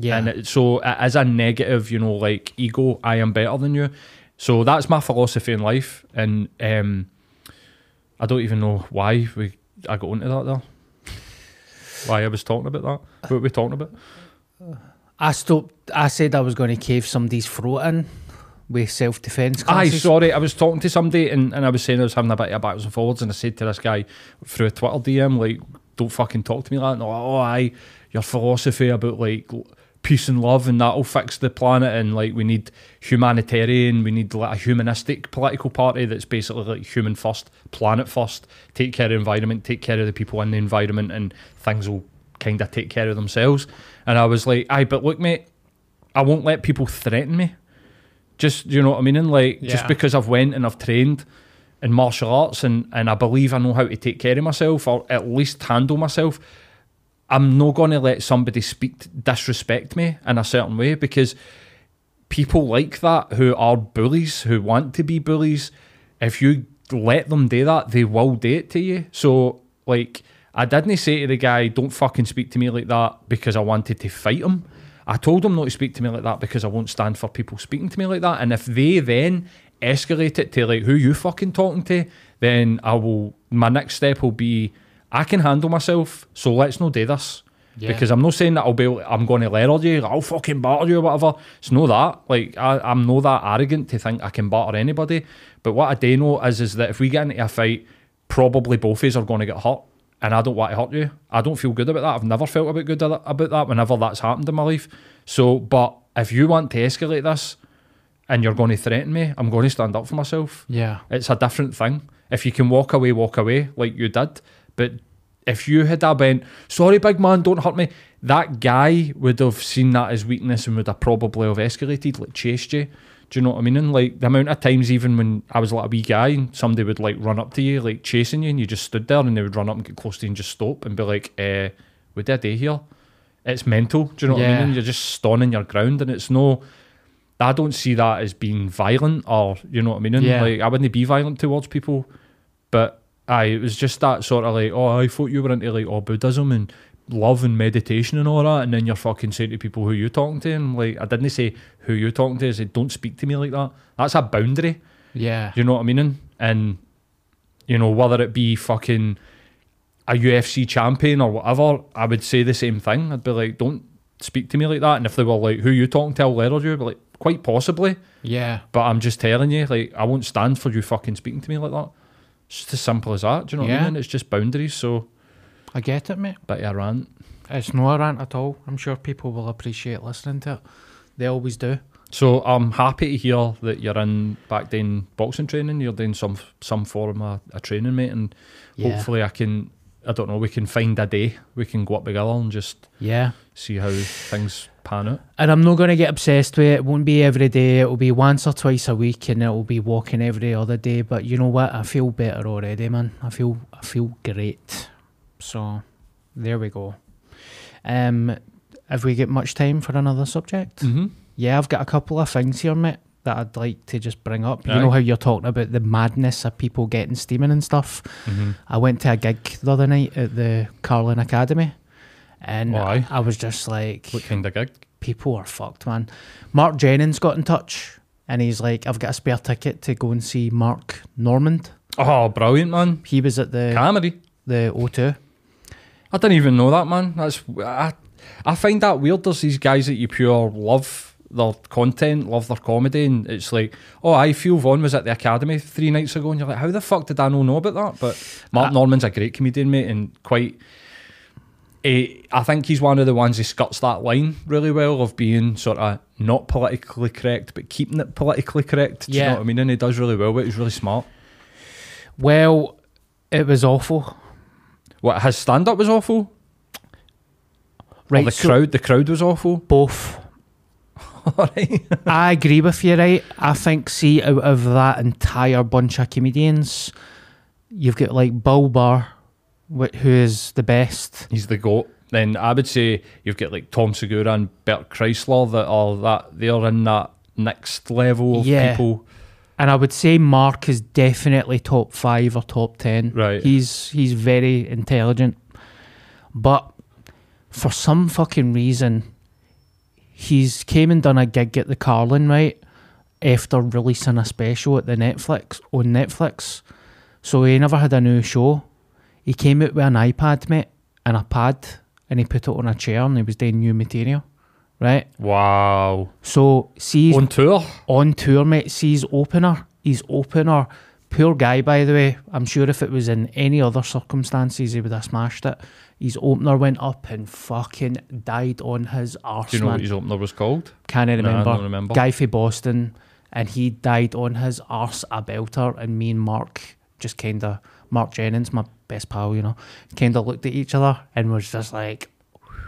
Yeah. and it, so as a negative, you know, like ego. I am better than you. So that's my philosophy in life, and um, I don't even know why we I got into that there. Why I was talking about that? What were we talking about? I stopped. I said I was going to cave somebody's throat in with self defence Aye, sorry, I was talking to somebody and, and I was saying I was having a bit of backwards and forwards, and I said to this guy through a Twitter DM, like, don't fucking talk to me like that. No, oh, aye, your philosophy about like peace and love and that'll fix the planet, and like we need humanitarian, we need like a humanistic political party that's basically like human first, planet first, take care of the environment, take care of the people in the environment, and things will kind of take care of themselves. And I was like, aye, but look, mate, I won't let people threaten me just you know what I mean? And like just because I've went and I've trained in martial arts and, and I believe I know how to take care of myself or at least handle myself, I'm not gonna let somebody speak disrespect me in a certain way because people like that who are bullies, who want to be bullies, if you let them do that, they will do it to you. So like I didn't say to the guy, Don't fucking speak to me like that because I wanted to fight him. I told him not to speak to me like that because I won't stand for people speaking to me like that. And if they then escalate it to like who you fucking talking to, then I will my next step will be I can handle myself, so let's not do this. Yeah. Because I'm not saying that I'll be able, I'm going to letter you, I'll fucking batter you or whatever. It's no that. Like I, I'm no that arrogant to think I can batter anybody. But what I do know is is that if we get into a fight, probably both of us are going to get hurt, and I don't want to hurt you. I don't feel good about that. I've never felt about good about that whenever that's happened in my life. So, but if you want to escalate this, and you're going to threaten me, I'm going to stand up for myself. Yeah. It's a different thing. If you can walk away, walk away like you did. But if you had a bent, sorry, big man, don't hurt me, that guy would have seen that as weakness and would have probably have escalated, like chased you. Do you know what I mean? And like the amount of times, even when I was like a wee guy, and somebody would like run up to you, like chasing you, and you just stood there, and they would run up and get close to you and just stop and be like, eh, "What did I do here?" It's mental. Do you know what I mean? And you're just stunning your ground, and it's no. I don't see that as being violent or you know what I mean. And, Yeah. Like I wouldn't be violent towards people, but aye, it was just that sort of like, oh, I thought you were into like oh Buddhism and love and meditation and all that, and then you're fucking saying to people who you talking to, and like I didn't say who you talking to, I said don't speak to me like that. That's a boundary. Yeah. You know what I mean? And you know whether it be fucking a UFC champion or whatever, I would say the same thing. I'd be like, don't speak to me like that. And if they were like, who you talking to, I'll letter you. Be like, quite possibly. Yeah. But I'm just telling you, like, I won't stand for you fucking speaking to me like that. It's just as simple as that. Do you know what I mean? It's just boundaries. So, I get it, mate. bit of a rant. It's no a rant at all. I'm sure people will appreciate listening to it. They always do. So I'm happy to hear that you're in back doing boxing training. You're doing some some form of a training, mate, and Yeah. hopefully I can. I don't know. We can find a day we can go up together and just Yeah. see how things pan out. And I'm not going to get obsessed with it. It won't be every day. It'll be once or twice a week, and it'll be walking every other day. But you know what? I feel better already, man. I feel I feel great. So there we go. Um, have we got much time for another subject? Mm-hmm. Yeah, I've got a couple of things here, mate, that I'd like to just bring up. You Aye. know how you're talking about the madness of people getting steaming and stuff. Mm-hmm. I went to a gig the other night at the Carling Academy, and Oh. I was just like, What kind of gig? people are fucked, man. Mark Jennings got in touch and he's like, I've got a spare ticket to go and see Mark Normand. Oh, brilliant, man! He was at the Comedy. the O2. I didn't even know that, man. That's I, I find that weird. There's these guys that you pure love their content, love their comedy, and it's like, oh, Theo Von was at the academy three nights ago, and you're like, how the fuck did I not know about that? But Mark Uh, Normand's a great comedian, mate, and quite. eh, I think he's one of the ones who skirts that line really well of being sort of not politically correct, but keeping it politically correct. Do you Yeah. know what I mean? And he does really well, but he's really smart. Well, it was awful. What his stand up was awful. Right, or the so crowd, the crowd was awful. both. I agree with you, right? I think, see, out of that entire bunch of comedians, you've got like Bill Burr, wh- who is the best. He's the goat. Then I would say you've got like Tom Segura and Bert Kreischer that are that they're in that next level of Yeah. people. And I would say Mark is definitely top five or top ten. Right. He's he's very intelligent. But for some fucking reason, he's came and done a gig at the Carling, right? After releasing a special at the Netflix on Netflix. So he never had a new show. He came out with an iPad, mate, and a pad, and he put it on a chair and he was doing new material. Right? Wow. So see On tour. on tour, mate. Sees opener. He's opener. Poor guy, by the way. I'm sure if it was in any other circumstances, he would have smashed it. His opener went up and fucking died on his arse, Do you know man. what his opener was called? Can't Nah, I remember. don't remember. Guy from Boston, and he died on his arse a belter. And me and Mark just kind of Mark Jennings, my best pal, you know, kind of looked at each other and was just like,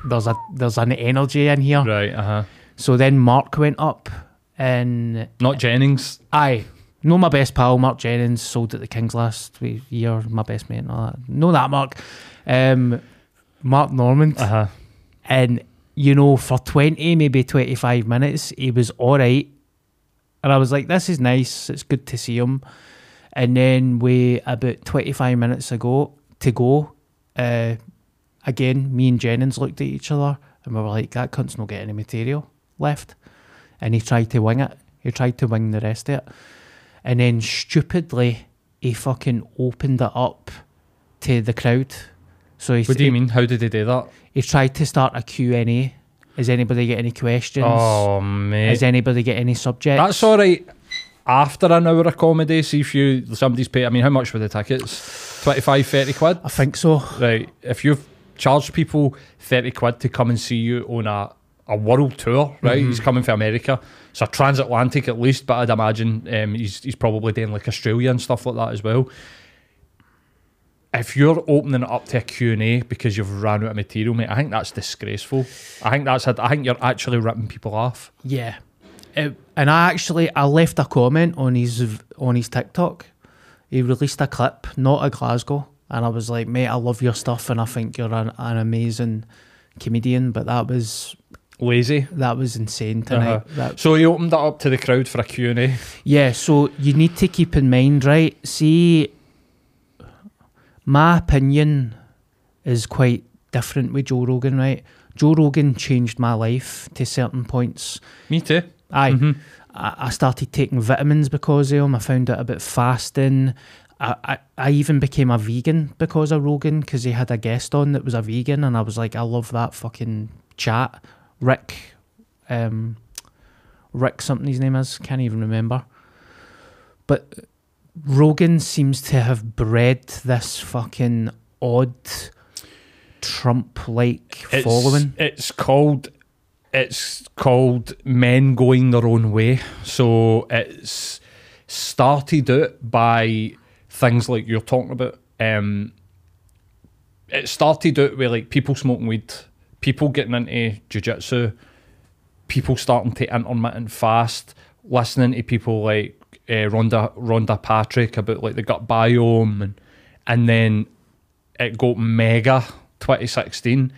"There's a there's an energy in here." Right, uh huh. So then Mark went up, and Not Jennings. Aye. Know my best pal, Mark Jennings, sold at the Kings last year, my best mate and all that. Know that, Mark. Um, Mark Normand. Uh huh. And, you know, for 20, maybe 25 minutes, he was all right. And I was like, this is nice. It's good to see him. And then we, about 25 minutes ago, to go, uh, again, me and Jennings looked at each other and we were like, that cunt's not getting any material left. And he tried to wing it. He tried to wing the rest of it. And then stupidly, he fucking opened it up to the crowd. So he, What do you mean? How did he do that? he tried to start a Q&A. Has anybody got any questions? Oh mate. Has anybody got any subjects? That's all right. After an hour of comedy, see if you somebody's paid. I mean, how much were the tickets? 25, 30 quid. I think so. Right. If you've charged people 30 quid to come and see you on a, a world tour, right? Mm-hmm. He's coming from America. So transatlantic at least, but I'd imagine um, he's, he's probably doing like Australia and stuff like that as well. If you're opening it up to a Q&A because you've ran out of material, mate, I think that's disgraceful. I think that's I think you're actually ripping people off. Yeah. It- and I actually I left a comment on his on his TikTok. He released a clip, not a Glasgow, and I was like, "Mate, I love your stuff, and I think you're an, an amazing comedian." But that was Lazy. that was insane tonight. Uh-huh. So he opened that up to the crowd for a Q&A. yeah, so you need to keep in mind, right? See, my opinion is quite different with Joe Rogan, right? Joe Rogan changed my life to certain points. Me too. Aye. I, I started taking vitamins because of him. I found out about fasting. I, I, I even became a vegan because of Rogan because he had a guest on that was a vegan, and I was like, I love that fucking chat. Rick, um, Rick something his name is, can't even remember. But Rogan seems to have bred this fucking odd Trump like following. It's called it's called men going their own way. So it's started out by things like you're talking about. Um, it started out with like people smoking weed, people getting into jiu-jitsu, people starting to intermittent fast, listening to people like uh, Rhonda Rhonda Patrick about like the gut biome, and and then it got MAGA 2016,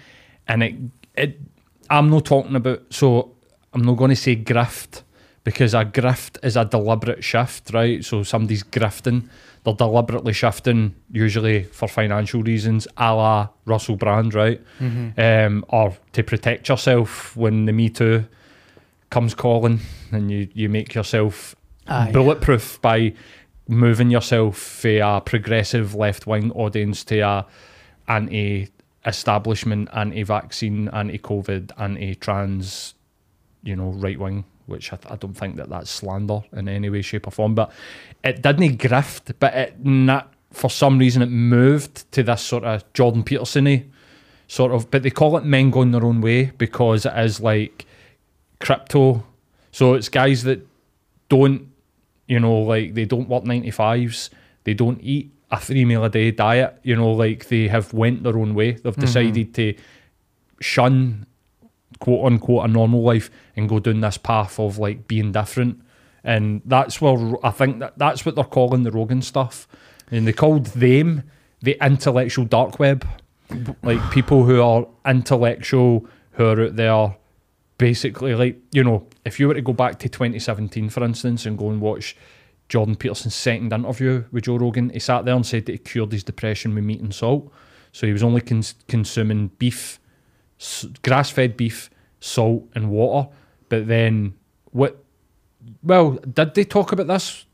and it it I'm not talking about so I'm not going to say grift because a grift is a deliberate shift, right? So somebody's grifting. They're deliberately shifting, usually for financial reasons, a la Russell Brand, right? Um, or to protect yourself when the Me Too comes calling and you, you make yourself Aye. bulletproof by moving yourself for a progressive left wing audience to a anti establishment, anti vaccine, anti COVID, anti trans, you know, right wing, which I, I don't think that that's slander in any way, shape, or form. But it didn't grift, but it not for some reason it moved to this sort of Jordan Peterson sort of. But they call it men going their own way because it is like crypto. So it's guys that don't, you know, like they don't work 95s, they don't eat a three meal a day diet, you know, like they have went their own way. They've mm-hmm. decided to shun quote unquote a normal life and go down this path of like being different. And that's where I think that that's what they're calling the Rogan stuff. And they called them the intellectual dark web. Like people who are intellectual, who are out there basically like, you know, if you were to go back to 2017, for instance, and go and watch Jordan Peterson's second interview with Joe Rogan, he sat there and said that he cured his depression with meat and salt. So he was only cons- consuming beef, grass fed beef, salt, and water. But then, what, well, did they talk about this?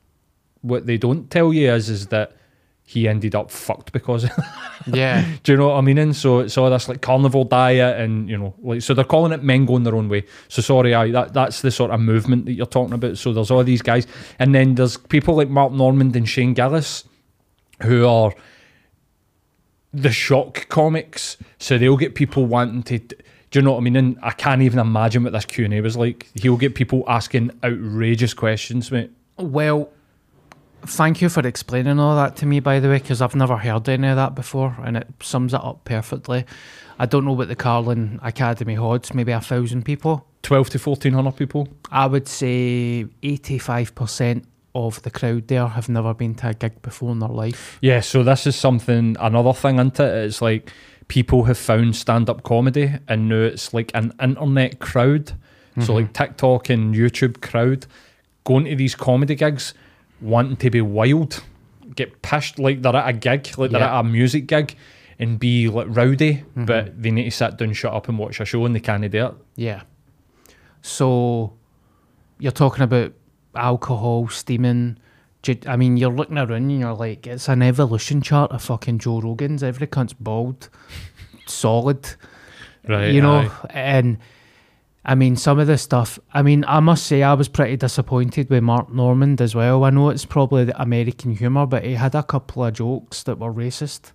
What they don't tell you is, is that he ended up fucked because yeah. do you know what I mean? And so it's all this like carnivore diet, and you know, like so they're calling it men going their own way. So sorry, I that that's the sort of movement that you're talking about. So there's all these guys, and then there's people like Mark Normand and Shane Gillis, who are the shock comics. So they'll get people wanting to. Do you know what I mean? And I can't even imagine what this Q and A was like. He'll get people asking outrageous questions, mate. Well, thank you for explaining all that to me, by the way, because I've never heard any of that before, and it sums it up perfectly. I don't know what the Carling Academy holds, maybe a thousand people. Twelve to fourteen hundred people. I would say 85% of the crowd there have never been to a gig before in their life. Yeah, so this is something another thing into it. It's like people have found stand up comedy and now it's like an internet crowd. So mm-hmm. like TikTok and YouTube crowd going to these comedy gigs wanting to be wild, get pissed like they're at a gig, like they're Yeah. at a music gig and be like rowdy, mm-hmm. but they need to sit down, shut up and watch a show and they can't do it. Yeah. So you're talking about alcohol, steaming. I mean, you're looking around and you're like, it's an evolution chart of fucking Joe Rogan's. Every cunt's bald, solid. Right. you know, aye. and I mean, some of the stuff. I mean, I must say, I was pretty disappointed with Mark Normand as well. I know it's probably the American humour, but he had a couple of jokes that were racist,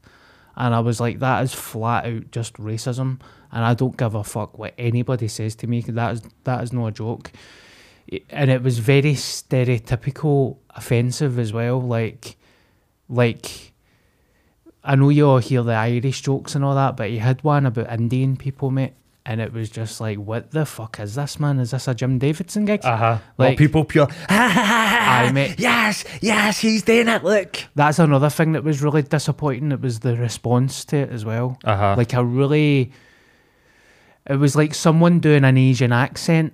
and I was like, that is flat out just racism, and I don't give a fuck what anybody says to me. That is that is not a joke, and it was very stereotypical, offensive as well. Like, like. I know you all hear the Irish jokes and all that, but he had one about Indian people, mate, and it was just like, what the fuck is this, man? Is this a Jim Davidson gig? Uh-huh. Well, Like- people pure. Aye, mate. Yes, yes, he's doing it. Look. That's another thing that was really disappointing. It was the response to it as well. Uh-huh. Like a really, it was like someone doing an Asian accent,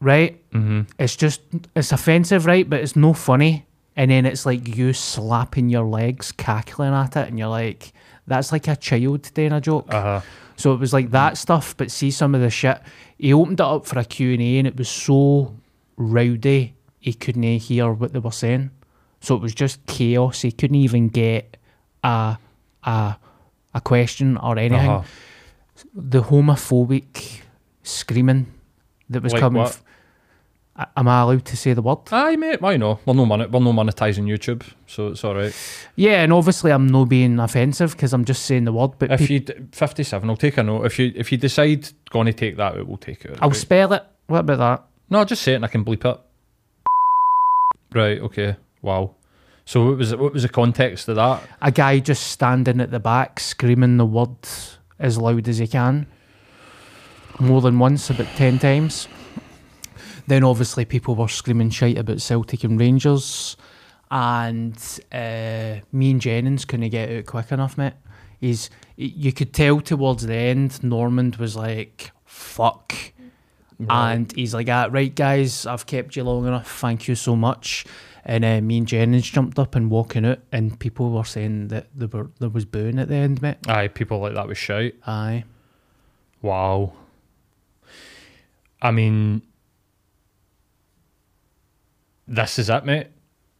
right? Mm-hmm. It's just it's offensive, right? But it's no funny. And then it's like you slapping your legs, cackling at it, and you're like, that's like a child doing a joke. Uh-huh. So it was like that stuff, but see some of the shit. He opened it up for a Q&A and it was so rowdy, he couldn't hear what they were saying. So it was just chaos. He couldn't even get a a, a question or anything. Uh-huh. The homophobic screaming that was Like coming. f- A- Am I allowed to say the word? Aye, mate. Why no? We're no mon- we're no monetizing YouTube, so it's all right. Yeah, and obviously I'm not being offensive because I'm just saying the word. But If peop- you d- fifty-seven, I'll take a note. If you if you decide going to take that out, we'll take it. I'll right? spell it. What about that? No, just say it and I can bleep it. Right. Okay. Wow. So what was it? What was the context of that? A guy just standing at the back screaming the word as loud as he can, more than once, about ten times. Then obviously people were screaming shite about Celtic and Rangers, and uh, me and Jennings couldn't get out quick enough, mate. He's you could tell towards the end Normand was like fuck. And he's like, ah, right, guys, I've kept you long enough. Thank you so much. And uh, me and Jennings jumped up and walking out, and people were saying that there were there was booing at the end, mate. Aye, people like that was shite. Aye, Wow. I mean, this is it, mate.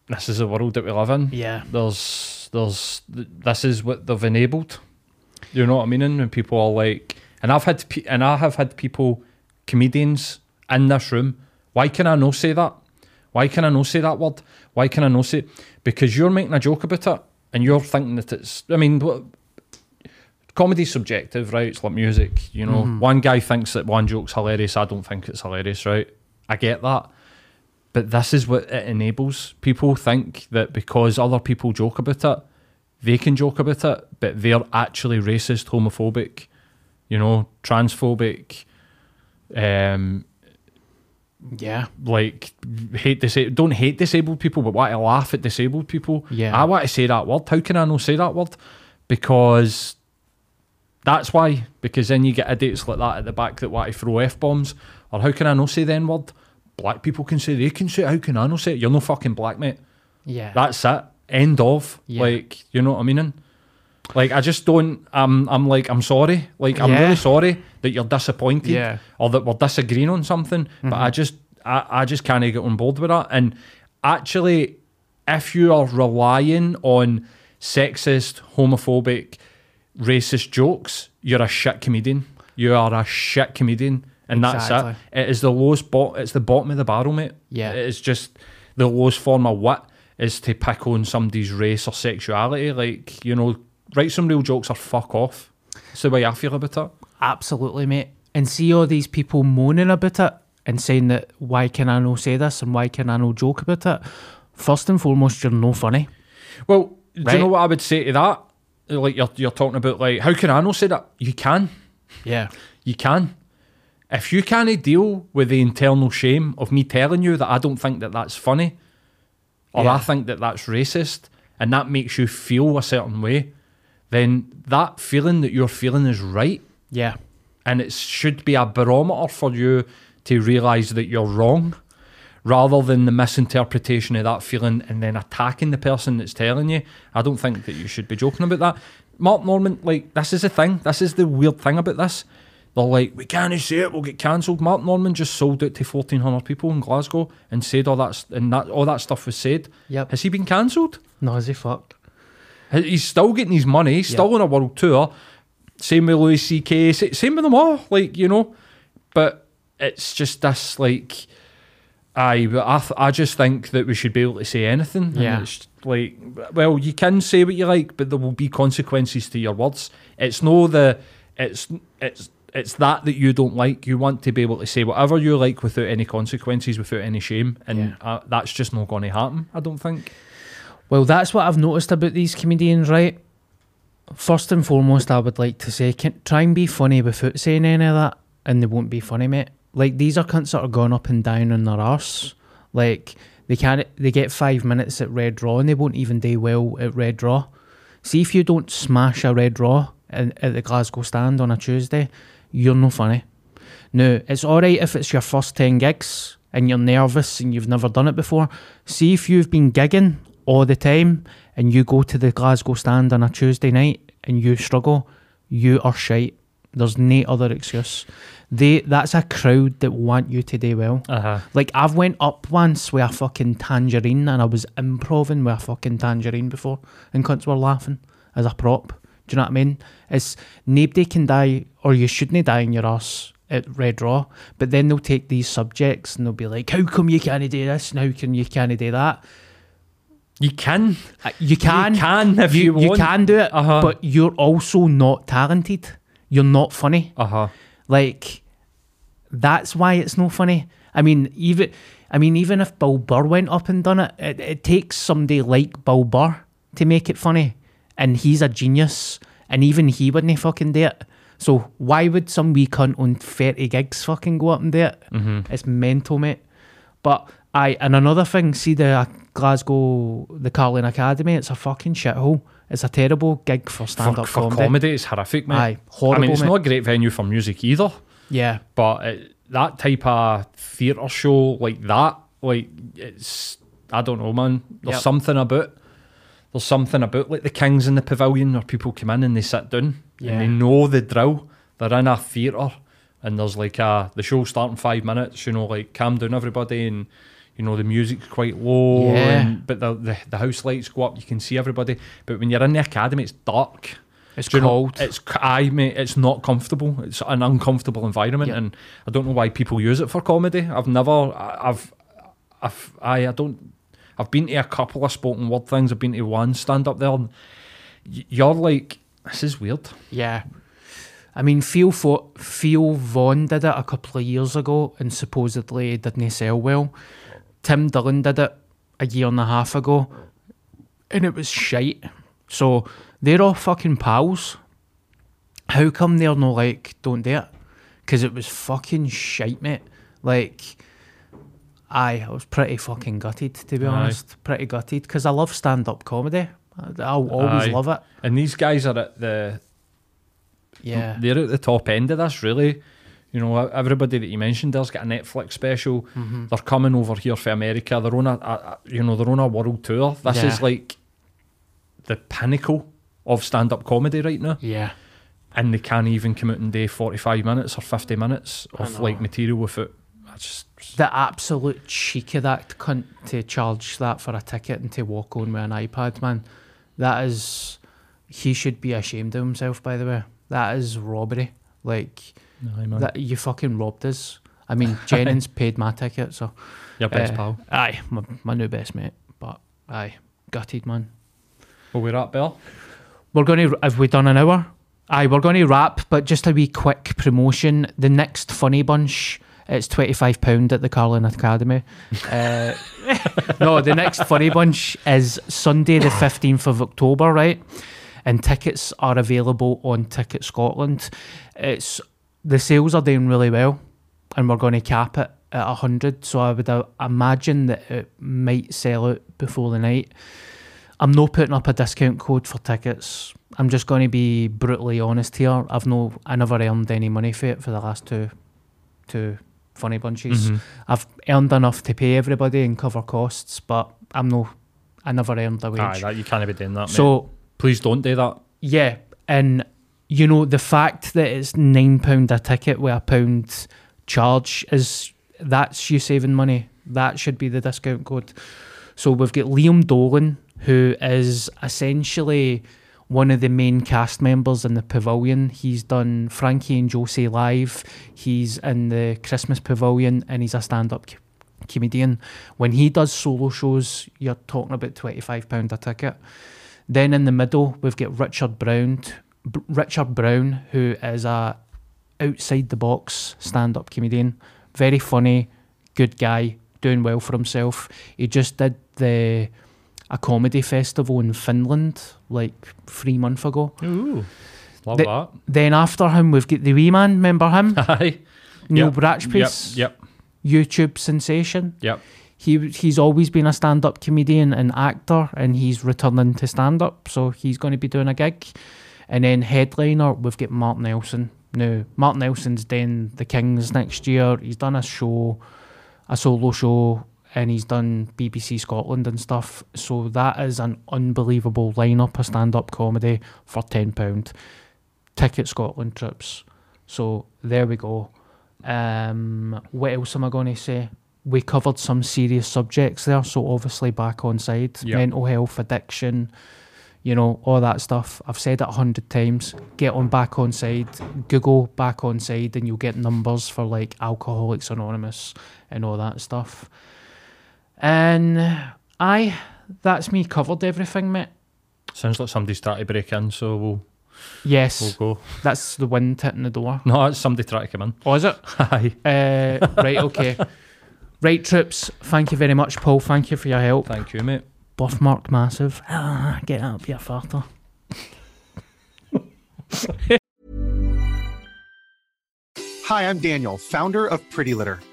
This is the world that we live in. yeah, There's, there's, this is what they've enabled. You know what I mean? And when people are like, and I've had, pe- and I have had people, comedians in this room. Why can I not say that? Why can I not say that word? Why can I not say? Because you're making a joke about it, and you're thinking that it's. I mean, comedy's subjective, right? It's like music, you know. Mm-hmm. One guy thinks that one joke's hilarious. I don't think it's hilarious, right? I get that. But this is what it enables. People think that because other people joke about it, they can joke about it, but they're actually racist, homophobic, you know, transphobic, um, yeah, like hate disabled. Don't hate disabled people, but why to laugh at disabled people. Yeah. I want to say that word. How can I not say that word? Because that's why. Because then you get idiots like that at the back that want to throw f bombs. Or how can I not say the n word? Black people can say they can say. How can I not say it? You're no fucking black, mate. yeah. That's it. End of. Yeah. Like, you know what I mean? Like, I just don't. I'm. I'm like. I'm sorry. Like, I'm Yeah. really sorry that you're disappointed Yeah. or that we're disagreeing on something. But mm-hmm. I just. I, I just can't get on board with that. And actually, if you are relying on sexist, homophobic, racist jokes, you're a shit comedian. You are a shit comedian, and that's Exactly. it. It is the lowest bot. It's the bottom of the barrel, mate. Yeah. It is just the lowest form of wit is to pick on somebody's race or sexuality. Like you know, write some real jokes or fuck off. That's the way I feel about it. Absolutely, mate. And see all these people moaning about it and saying that why can I no say this and why can I no joke about it? First and foremost, you're no funny. Well, do Right. you know what I would say to that? Like you're you're talking about like how can I not say that? You can. Yeah. You can. If you can't deal with the internal shame of me telling you that I don't think that that's funny, or Yeah. I think that that's racist, and that makes you feel a certain way, then that feeling that you're feeling is right, Yeah. and it should be a barometer for you to realise that you're wrong, rather than the misinterpretation of that feeling and then attacking the person that's telling you. I don't think that you should be joking about that. Mark Normand, like this is the thing. This is the weird thing about this. They're like, we can't say it, we'll get cancelled. Mark Normand just sold it to fourteen hundred people in Glasgow and said all that, and that all that stuff was said. Yep. Has he been cancelled? No, is he fucked? He's still getting his money. He's still on a world tour. Same with Louis C.K. Same with them all. Like you know, but it's just this like. I, I, th- I just think that we should be able to say anything. and Yeah. It's like, well, you can say what you like, but there will be consequences to your words. It's no the, it's it's it's that that you don't like. You want to be able to say whatever you like without any consequences, without any shame, and Yeah. uh, that's just not going to happen. I don't think. Well, that's what I've noticed about these comedians, right? First and foremost, I would like to say, can, try and be funny without saying any of that, and they won't be funny, mate. Like these are cunts that are going up and down on their arse. Like they can't, they get five minutes at Red Raw, and they won't even do well at Red Raw. See if you don't smash a Red Raw in, at the Glasgow stand on a Tuesday, you're no funny. Now, it's alright if it's your first 10 gigs and you're nervous and you've never done it before. See if you've been gigging all the time and you go to the Glasgow stand on a Tuesday night and you struggle, you are shite. There's no other excuse. They that's a crowd that want you to do well. Uh huh. Like I've went up once with a fucking tangerine and I was improving with a fucking tangerine before and cunts were laughing as a prop. Do you know what I mean? It's nobody can die or you shouldn't have die in your ass at Red Raw, but then they'll take these subjects and they'll be like, "How come you can't do this? And how can you can't do that?" You can. Uh, You can, You can if you want. can do it, Uh-huh. but you're also not talented. You're not funny. Uh huh. Like that's why it's no funny. I mean, even I mean, even if Bill Burr went up and done it, it, it takes somebody like Bill Burr to make it funny, and he's a genius, and even he wouldn't fucking do it. So why would some wee cunt on thirty gigs fucking go up and do it? Mm-hmm. It's mental, mate. But I and another thing, see the uh, Glasgow, the Carling Academy. It's a fucking shithole. It's a terrible gig for stand up for comedy. comedy, it's horrific, mate. Aye, horrible. I mean, it's mate. not a great venue for music either. Yeah, But it, that type of theatre show like that, like it's I don't know, man. There's Yep. something about there's something about like the Kings in the Pavilion where people come in and they sit down Yeah. and they know the drill. They're in a theatre and there's like a the show starting five minutes, you know, like calm down everybody and you know the music's quite low Yeah. and but the, the the house lights go up, you can see everybody. But when you're in the academy it's dark. it's Do you know, cold. it's aye, mate. It's not comfortable. It's an uncomfortable environment, Yeah. and I don't know why people use it for comedy. I've never, I- I've, I've, I, I don't. I've been to a couple of spoken word things. I've been to one stand up there, and you're like, this is weird. Yeah. I mean, Phil, Fo- Phil Von did it a couple of years ago and supposedly didn't sell well. Tim Dillon did it a year and a half ago and it was shite. So they're all fucking pals. How come they're not like, don't do it? Because it was fucking shite, mate. Like, aye, I was pretty fucking gutted, to be Aye. honest. Pretty gutted because I love stand up comedy. I- I'll always Aye. love it. And these guys are at the, Yeah. they're at the top end of this. Really, you know, everybody that you mentioned there's got a Netflix special. Mm-hmm. They're coming over here for America. They're on a, a, you know, they're on a world tour. This Yeah. is like the pinnacle of stand up comedy right now. Yeah. and they can't even come out and do 45 minutes or 50 minutes of like material without that's just The absolute cheek of that cunt to charge that for a ticket and to walk on with an iPad, man. That is. He should be ashamed of himself, by the way. That is robbery. Like, man. that you fucking robbed us. I mean, Jennings paid my ticket, so. your best uh, pal Aye, my, my new best mate. But, aye, gutted, man. well we're at Bill We're going to. Have we done an hour? Aye, we're going to wrap, but just a wee quick promotion. The next Funny Bunch, it's £25 at the Carling Academy. Uh, no, the next Funny Bunch is Sunday, the 15th of October, right? And tickets are available on Ticket Scotland. It's The sales are doing really well, and we're going to cap it at 100 So I would uh, imagine that it might sell out before the night. I'm not putting up a discount code for tickets. I'm just going to be brutally honest here. I've no, I never earned any money for it for the last two, two funny bunches. Mm-hmm. I've earned enough to pay everybody and cover costs, but I'm no, I never earned a wage. aye that you can't be doing that mate. so please don't do that yeah, and you know the fact that it's nine pound a ticket with a pound charge is that's you saving money. That should be the discount code. So we've got Liam Dolan, who is essentially one of the main cast members in the pavilion. He's done Frankie and Josie live. He's in the Christmas pavilion, and he's a stand-up c- comedian. When he does solo shows, you're talking about twenty five pound a ticket. Then in the middle, we've got Richard Brown, B- Richard Brown, who is a outside the box stand up comedian, very funny, good guy, doing well for himself. He just did the a comedy festival in Finland like three months ago. ooh love The- that Then after him, we've got the wee man. Remember him, aye Neil Yep, Bratchpiece, yep YouTube sensation. yep He he's always been a stand up comedian and actor, and he's returning to stand up, so he's going to be doing a gig. And then headliner, we've got Mark Nelson. Now, Mark Nelson's doing the Kings next year. He's done a show, a solo show, and he's done BBC Scotland and stuff. So that is an unbelievable lineup of stand up comedy for ten pound. Ticket Scotland trips. So there we go. Um, what else am I going to say? We covered some serious subjects there, so obviously back on side, Yep. mental health, addiction, you know, all that stuff. I've said it a hundred times. Get on back on side, Google back on side, and you'll get numbers for like Alcoholics Anonymous and all that stuff. And I, that's me covered everything, mate. Sounds like somebody's trying to break in, so we'll Yes, we'll go. that's the wind hitting the door. No, it's somebody trying to come in. Oh, is it? Aye. Uh, right, okay. Right, troops, thank you very much, Paul. Thank you for your help. Thank you, mate. Buff Birthmark massive. Ah, get up, you farter. Hi, I'm Daniel, founder of Pretty Litter.